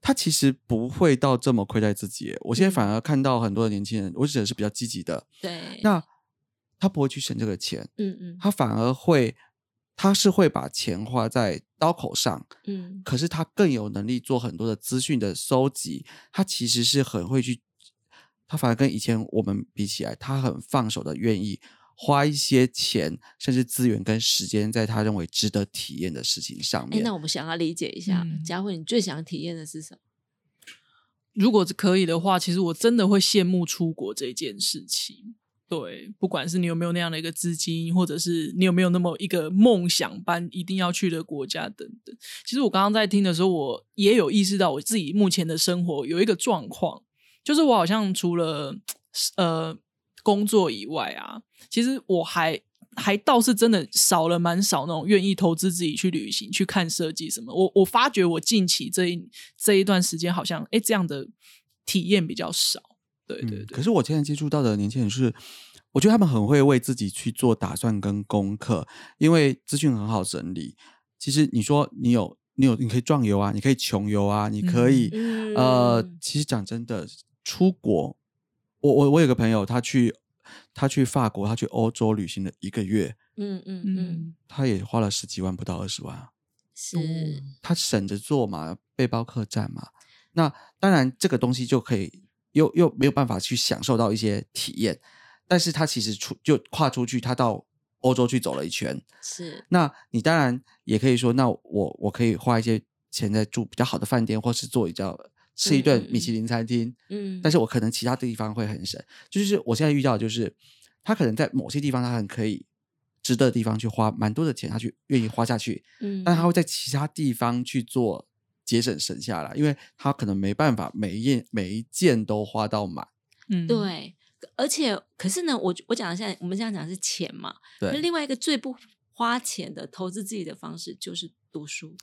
他其实不会到这么亏待自己。我现在嗯反而看到很多的年轻人，我指的是比较积极的，对，那他不会去省这个钱，嗯嗯他反而会，他是会把钱花在刀口上，嗯可是他更有能力做很多的资讯的收集，他其实是很会去，他反而跟以前我们比起来，他很放手的，愿意花一些钱，甚至资源跟时间，在他认为值得体验的事情上哎，面。那我们想要理解一下，嗯佳慧，你最想体验的是什么？如果可以的话，其实我真的会羡慕出国这件事情。对，不管是你有没有那样的一个资金，或者是你有没有那么一个梦想般一定要去的国家等等。其实我刚刚在听的时候，我也有意识到我自己目前的生活有一个状况，就是我好像除了呃工作以外啊，其实我还还倒是真的少了蛮少那种愿意投资自己去旅行、去看设计什么。我我发觉我近期这一这一段时间好像哎这样的体验比较少。对对嗯，对，可是我现在接触到的年轻人是，我觉得他们很会为自己去做打算跟功课，因为资讯很好整理。其实你说你有你有你可以壮游啊，你可以穷游啊，你可以、嗯呃，其实讲真的，出国，我我我有个朋友，他去他去法国，他去欧洲旅行了一个月，嗯嗯嗯，嗯他也花了十几万，不到二十万啊。是，他省着做嘛，背包客栈嘛。那当然，这个东西就可以又又没有办法去享受到一些体验，但是他其实出就跨出去，他到欧洲去走了一圈。是，那你当然也可以说，那我我可以花一些钱在住比较好的饭店，或是做比较吃一顿米其林餐厅。嗯，但是我可能其他地方会很省，就是我现在遇到的就是，他可能在某些地方他很可以值得的地方去花蛮多的钱，他去愿意花下去，嗯，但他会在其他地方去做节省省下来，因为他可能没办法每一件每一件都花到满。嗯，对，而且可是呢，我我讲的现在我们这样讲的是钱嘛，那对，另外一个最不花钱的投资自己的方式就是读书。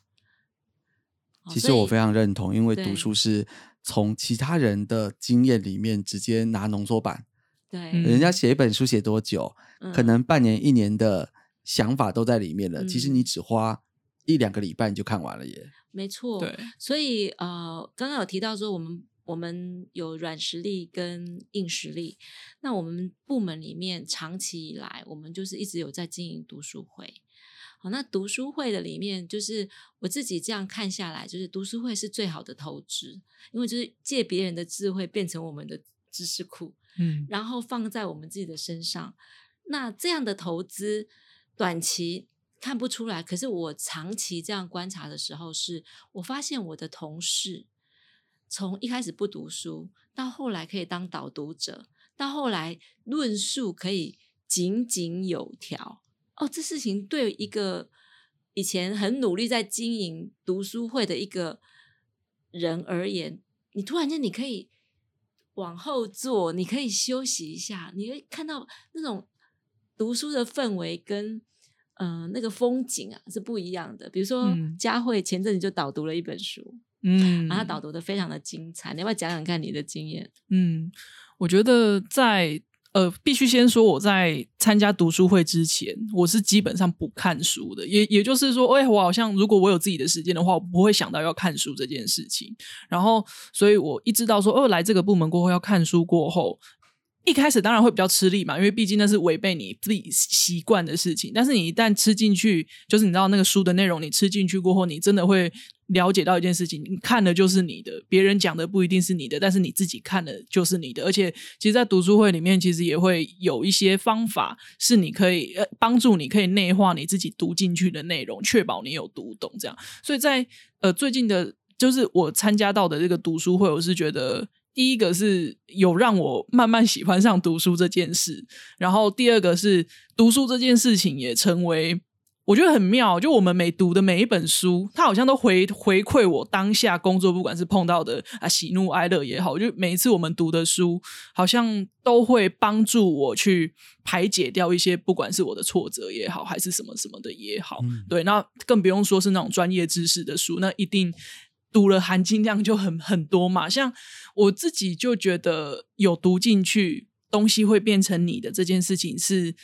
其实我非常认同，因为对读书是从其他人的经验里面直接拿浓缩版，对，嗯人家写一本书写多久，可嗯能半年一年的想法都在里面了，其实你嗯只花一两个礼拜你就看完了耶。没错，对，所以呃，刚刚有提到说我们我们有软实力跟硬实力，那我们部门里面长期以来，我们就是一直有在经营读书会。好，那读书会的里面，就是我自己这样看下来，就是读书会是最好的投资，因为就是借别人的智慧变成我们的知识库，嗯。然后放在我们自己的身上。那这样的投资，短期看不出来，可是我长期这样观察的时候是，我发现我的同事从一开始不读书，到后来可以当导读者，到后来论述可以井井有条。哦，这事情对一个以前很努力在经营读书会的一个人而言，你突然间你可以往后坐，你可以休息一下，你会看到那种读书的氛围跟嗯、呃那个风景啊是不一样的。比如说嗯佳慧前阵子就导读了一本书，嗯，然后她导读的非常的精彩，你要不要讲讲看你的经验？嗯，我觉得在呃，必须先说我在参加读书会之前，我是基本上不看书的，也也就是说，哎、我好像如果我有自己的时间的话，我不会想到要看书这件事情。然后，所以我一知道说，哦，来这个部门过后要看书过后。一开始当然会比较吃力嘛，因为毕竟那是违背你自己习惯的事情。但是你一旦吃进去，就是你知道那个书的内容，你吃进去过后，你真的会了解到一件事情：你看的就是你的，别人讲的不一定是你的，但是你自己看的就是你的。而且，其实，在读书会里面，其实也会有一些方法是你可以呃帮助你可以内化你自己读进去的内容，确保你有读懂。这样，所以在呃最近的，就是我参加到的这个读书会，我是觉得。第一个是有让我慢慢喜欢上读书这件事，然后第二个是读书这件事情也成为我觉得很妙。就我们每读的每一本书，它好像都回回馈我当下工作，不管是碰到的啊喜怒哀乐也好，就每一次我们读的书，好像都会帮助我去排解掉一些，不管是我的挫折也好，还是什么什么的也好。嗯对，那更不用说是那种专业知识的书，那一定读了含金量就很很多嘛。像我自己就觉得有读进去，东西会变成你的这件事情是。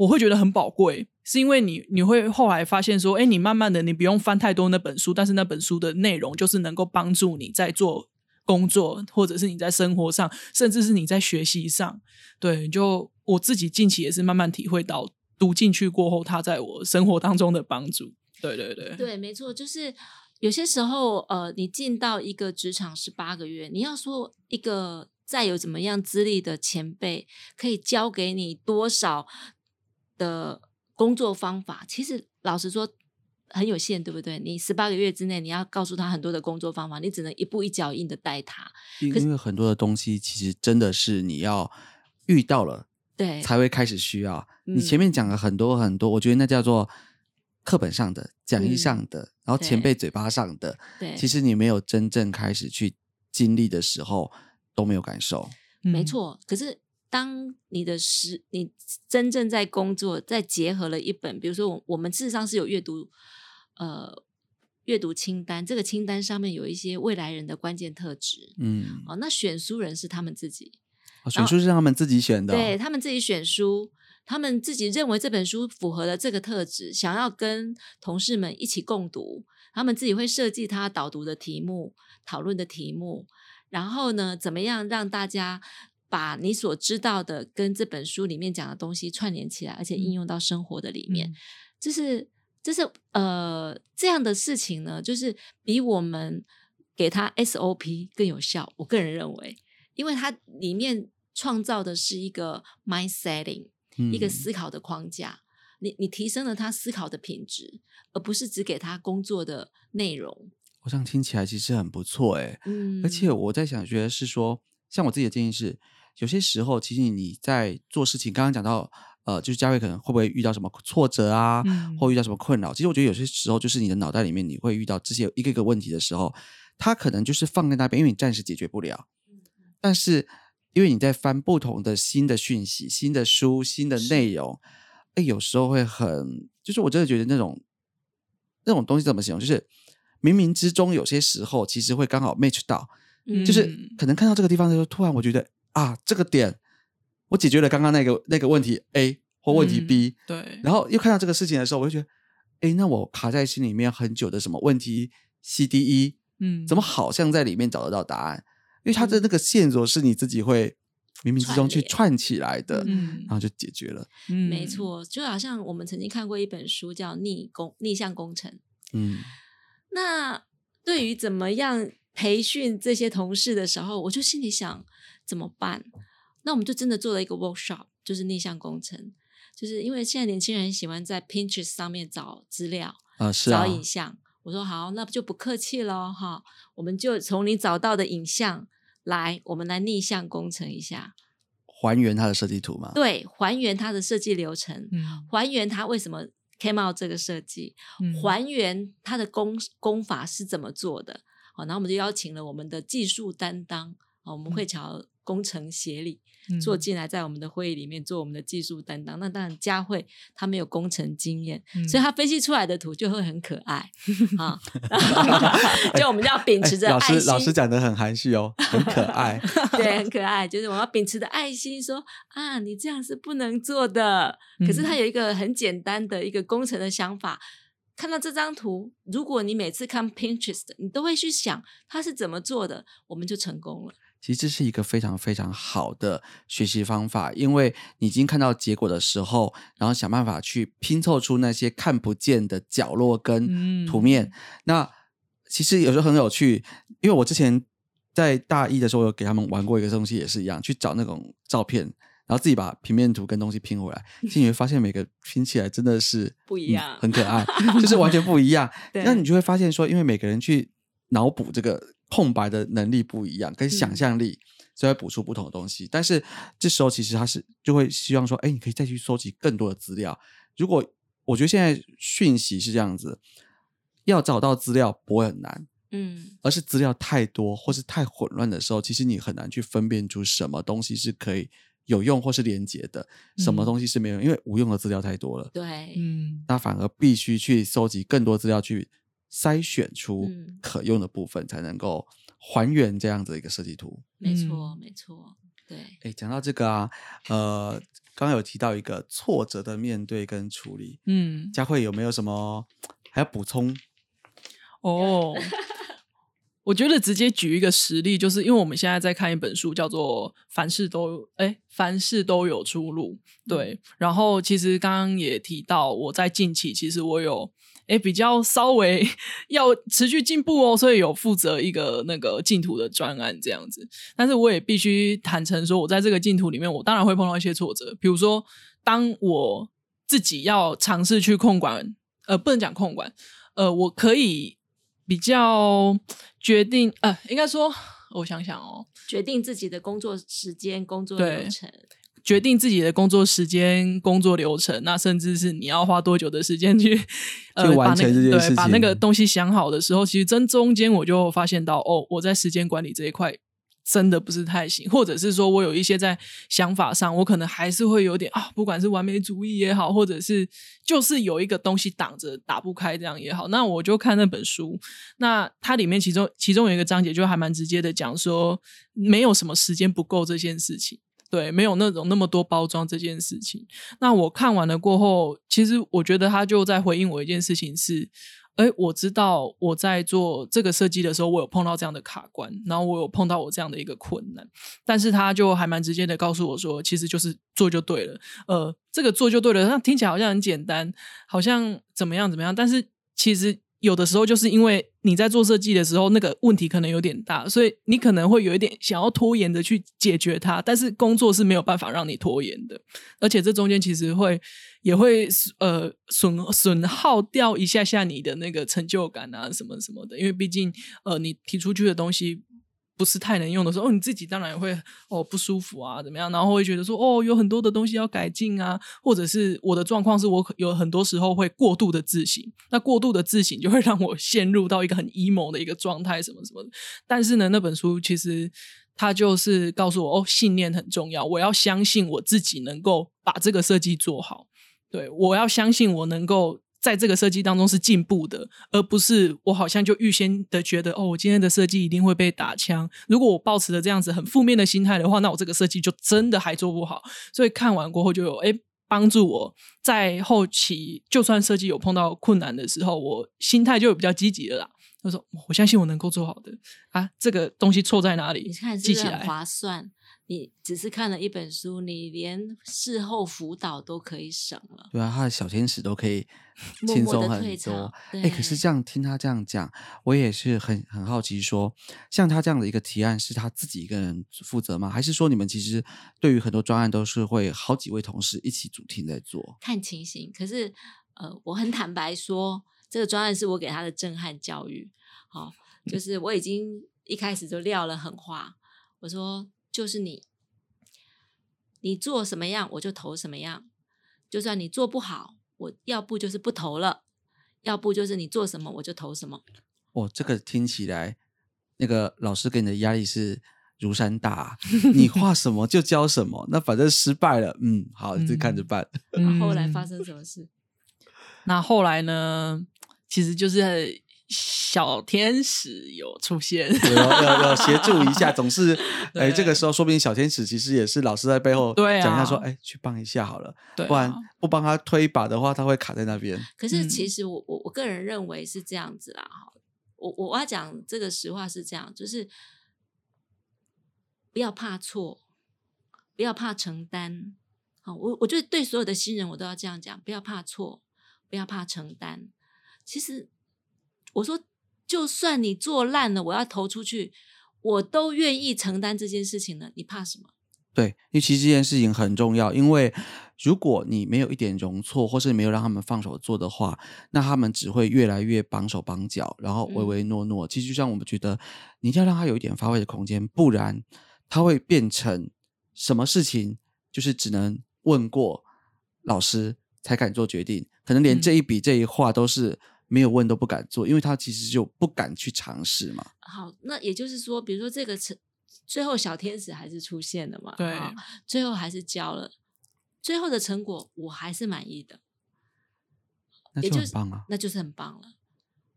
我会觉得很宝贵，是因为你你会后来发现说，哎，你慢慢的你不用翻太多那本书，但是那本书的内容就是能够帮助你在做工作，或者是你在生活上，甚至是你在学习上，对，就我自己近期也是慢慢体会到读进去过后，它在我生活当中的帮助。对对对，对，没错，就是有些时候，呃，你进到一个职场十八个月，你要说一个再有怎么样资历的前辈可以教给你多少的工作方法，其实老实说很有限，对不对？你十八个月之内，你要告诉他很多的工作方法，你只能一步一脚印的带他。因因为很多的东西其实真的是你要遇到了对，才会开始需要。你嗯前面讲了很多很多，我觉得那叫做课本上的、讲义嗯上的，然后前对辈嘴巴上的，对，其实你没有真正开始去经历的时候都没有感受。嗯，没错，可是当你的实，你真正在工作，再结合了一本，比如说我我们事实上是有阅读，呃，阅读清单，这个清单上面有一些未来人的关键特质。嗯，哦，那选书人是他们自己，哦选书是他们自己选的哦，对他们自己选书，他们自己认为这本书符合了这个特质，想要跟同事们一起共读，他们自己会设计他导读的题目、讨论的题目，然后呢，怎么样让大家把你所知道的跟这本书里面讲的东西串联起来，而且应用到生活的里面，嗯这是就是呃这样的事情呢，就是比我们给他 SOP 更有效。我个人认为，因为它里面创造的是一个 mind setting，、一个嗯思考的框架。你你提升了他思考的品质，而不是只给他工作的内容。我这样听起来其实很不错哎、嗯，而且我在想，觉得是说，像我自己的建议是，有些时候其实你在做事情，刚刚讲到，呃，就是嘉慧可能会不会遇到什么挫折啊，嗯或遇到什么困扰？其实我觉得有些时候就是你的脑袋里面你会遇到这些一个一个问题的时候，它可能就是放在那边，因为你暂时解决不了，但是因为你在翻不同的新的讯息、新的书、新的内容，哎，有时候会很，就是我真的觉得那种那种东西怎么形容，就是冥冥之中有些时候其实会刚好 match 到。嗯就是嗯可能看到这个地方的时候，突然我觉得啊，这个点我解决了刚刚那个那个问题 A 或问题嗯 B，、对，然后又看到这个事情的时候，我就觉得，哎，那我卡在心里面很久的什么问题 C D E，嗯怎么好像在里面找得到答案？因为它的那个线索是你自己会冥冥之中去串串起来的，嗯然后就解决了。嗯没，错，就好像我们曾经看过一本书叫《逆工逆向工程》，嗯，那对于怎么样培训这些同事的时候，我就心里想怎么办？那我们就真的做了一个 workshop，就是逆向工程，就是因为现在年轻人喜欢在 Pinterest 上面找资料、啊、是啊找，影像。我说好，那就不客气喽，哈，我们就从你找到的影像来，我们来逆向工程一下，还原它的设计图嘛。对，还原它的设计流程，嗯还原它为什么 came out 这个设计，嗯还原它的工工法是怎么做的。好，然后我们就邀请了我们的技术担当，啊，我们会桥工程协理坐嗯进来，在我们的会议里面做我们的技术担当。那当然，佳慧她没有工程经验，嗯所以她分析出来的图就会很可爱 啊。就我们就要秉持着哎老爱心，师老师讲的很含蓄哦，很可爱。对，很可爱。就是我要秉持着爱心说啊，你这样是不能做的。可是他嗯有一个很简单的一个工程的想法。看到这张图，如果你每次看 Pinterest，你都会去想他是怎么做的，我们就成功了。其实这是一个非常非常好的学习方法，因为你已经看到结果的时候，然后想办法去拼凑出那些看不见的角落跟图面。嗯那其实有时候很有趣，因为我之前在大一的时候有给他们玩过一个东西，也是一样，去找那种照片，然后自己把平面图跟东西拼回来，其实你会发现每个拼起来真的是嗯不一样很可爱，就是完全不一样。那你就会发现说，因为每个人去脑补这个空白的能力不一样，跟想嗯象力，所以会补出不同的东西。但是这时候其实他是就会希望说，哎，你可以再去收集更多的资料。如果我觉得现在讯息是这样子，要找到资料不会很难，嗯，而是资料太多或是太混乱的时候，其实你很难去分辨出什么东西是可以有用或是连接的，什么嗯东西是没有用，因为无用的资料太多了。对，嗯那反而必须去收集更多资料，去筛选出嗯可用的部分，才能够还原这样子一个设计图。没错，嗯没错，对，哎，讲到这个啊，呃，刚刚有提到一个挫折的面对跟处理，嗯佳慧有没有什么还要补充？哦，我觉得直接举一个实例，就是因为我们现在在看一本书，叫做《凡事都哎凡事都有出路》。对，然后其实刚刚也提到，我在近期其实我有哎比较稍微 要持续进步哦，所以有负责一个那个净土的专案这样子。但是我也必须坦诚说，我在这个净土里面，我当然会碰到一些挫折，比如说当我自己要尝试去控管，呃，不能讲控管，呃，我可以比较决定，呃，应该说，我想想哦，决定自己的工作时间、工作流程，决定自己的工作时间、工作流程，那甚至是你要花多久的时间去 呃去完成这件事对把那个情东西想好的时候，其实真中间我就发现到，哦，我在时间管理这一块真的不是太行，或者是说我有一些在想法上，我可能还是会有点啊，不管是完美主义也好，或者是就是有一个东西挡着打不开这样也好，那我就看那本书，那它里面其中其中有一个章节就还蛮直接的讲说，没有什么时间不够这件事情。对，没有那种那么多包装这件事情。那我看完了过后，其实我觉得他就在回应我一件事情是。哎，我知道我在做这个设计的时候，我有碰到这样的卡关，然后我有碰到我这样的一个困难，但是他就还蛮直接的告诉我说，其实就是做就对了。呃，这个做就对了，那听起来好像很简单，好像怎么样怎么样，但是其实。有的时候就是因为你在做设计的时候，那个问题可能有点大，所以你可能会有一点想要拖延的去解决它，但是工作是没有办法让你拖延的，而且这中间其实会也会呃损损耗掉一下下你的那个成就感啊什么什么的，因为毕竟呃你提出去的东西。不是太能用的时候，哦，你自己当然也会哦不舒服啊，怎么样？然后会觉得说，哦，有很多的东西要改进啊，或者是我的状况是我有很多时候会过度的自省，那过度的自省就会让我陷入到一个很 emo 的一个状态，什么什么。但是呢，那本书其实它就是告诉我，哦，信念很重要，我要相信我自己能够把这个设计做好，对我要相信我能够。在这个设计当中是进步的，而不是我好像就预先的觉得哦，我今天的设计一定会被打枪。如果我抱持着这样子很负面的心态的话，那我这个设计就真的还做不好。所以看完过后就有哎帮助我在后期，就算设计有碰到困难的时候，我心态就有比较积极的啦。他说我相信我能够做好的啊，这个东西错在哪里？你看记起来划算。你只是看了一本书，你连事后辅导都可以省了。对啊，他的小天使都可以轻松很多。哎，可是这样听他这样讲，我也是很很好奇，说像他这样的一个提案，是他自己一个人负责吗？还是说你们其实对于很多专案都是会好几位同事一起主题在做？看情形。可是呃，我很坦白说，这个专案是我给他的震撼教育。好，就是我已经一开始就撂了狠话，我说。就是你，你做什么样我就投什么样。就算你做不好，我要不就是不投了，要不就是你做什么我就投什么。哦，这个听起来，那个老师给你的压力是如山大，你画什么就教什么。那反正失败了，嗯，好，就看着办。后来发生什么事？那后来呢？其实就是。小天使有出现，有有有协助一下，总是哎，这个时候说不定小天使其实也是老师在背后讲一下，说哎，去帮一下好了，不然不帮他推一把的话，他会卡在那边。可是其实我我我个人认为是这样子啦，哈，我我要讲这个实话是这样，就是不要怕错，不要怕承担。好，我我觉得对所有的新人我都要这样讲，不要怕错，不要怕承担。其实。我说，就算你做烂了，我要投出去，我都愿意承担这件事情了。你怕什么？对，因为其实这件事情很重要。因为如果你没有一点容错，或是没有让他们放手做的话，那他们只会越来越绑手绑脚，然后唯唯诺诺。其实就像我们觉得，你一定要让他有一点发挥的空间，不然他会变成什么事情，就是只能问过老师才敢做决定，可能连这一笔这一画都是。没有问都不敢做，因为他其实就不敢去尝试嘛。好，那也就是说，比如说这个成最后小天使还是出现了嘛？对，最后还是交了，最后的成果我还是满意的，那就很棒啊，那就是很棒了，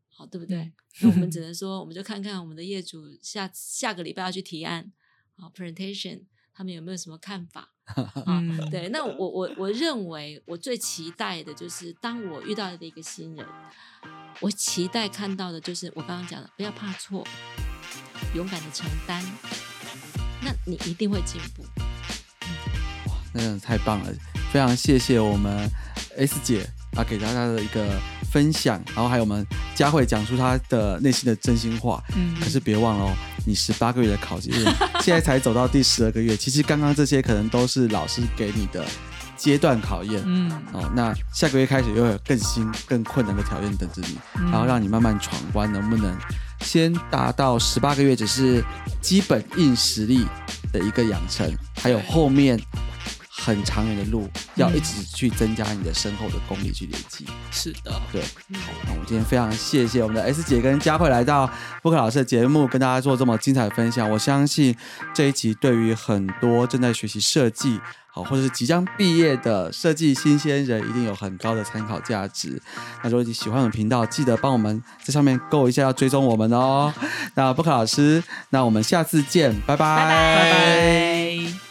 好，对不对？那我们 只能说，我们就看看我们的业主下下个礼拜要去提案，好，presentation，他们有没有什么看法？啊，对，那我我我认为我最期待的就是，当我遇到的一个新人，我期待看到的就是我刚刚讲的，不要怕错，勇敢的承担，那你一定会进步。哇，那真的太棒了，非常谢谢我们 S 姐啊，给大家的一个分享，然后还有我们佳慧讲出她的内心的真心话。嗯，可是别忘了哦。你十八个月的考级，现在才走到第十二个月。其实刚刚这些可能都是老师给你的阶段考验。嗯，哦，那下个月开始又有更新、更困难的条件等着你，然后让你慢慢闯关。能不能先达到十八个月，只是基本硬实力的一个养成，还有后面。很长远的路，要一直去增加你的身后的功力去累积。是的，对。好，那我们今天非常谢谢我们的 S 姐跟佳慧来到布克老师的节目，跟大家做这么精彩的分享。我相信这一集对于很多正在学习设计，好或者是即将毕业的设计新鲜人，一定有很高的参考价值。那如果你喜欢我们频道，记得帮我们在上面勾一下，要追踪我们哦。那布克老师，那我们下次见，拜拜，拜拜。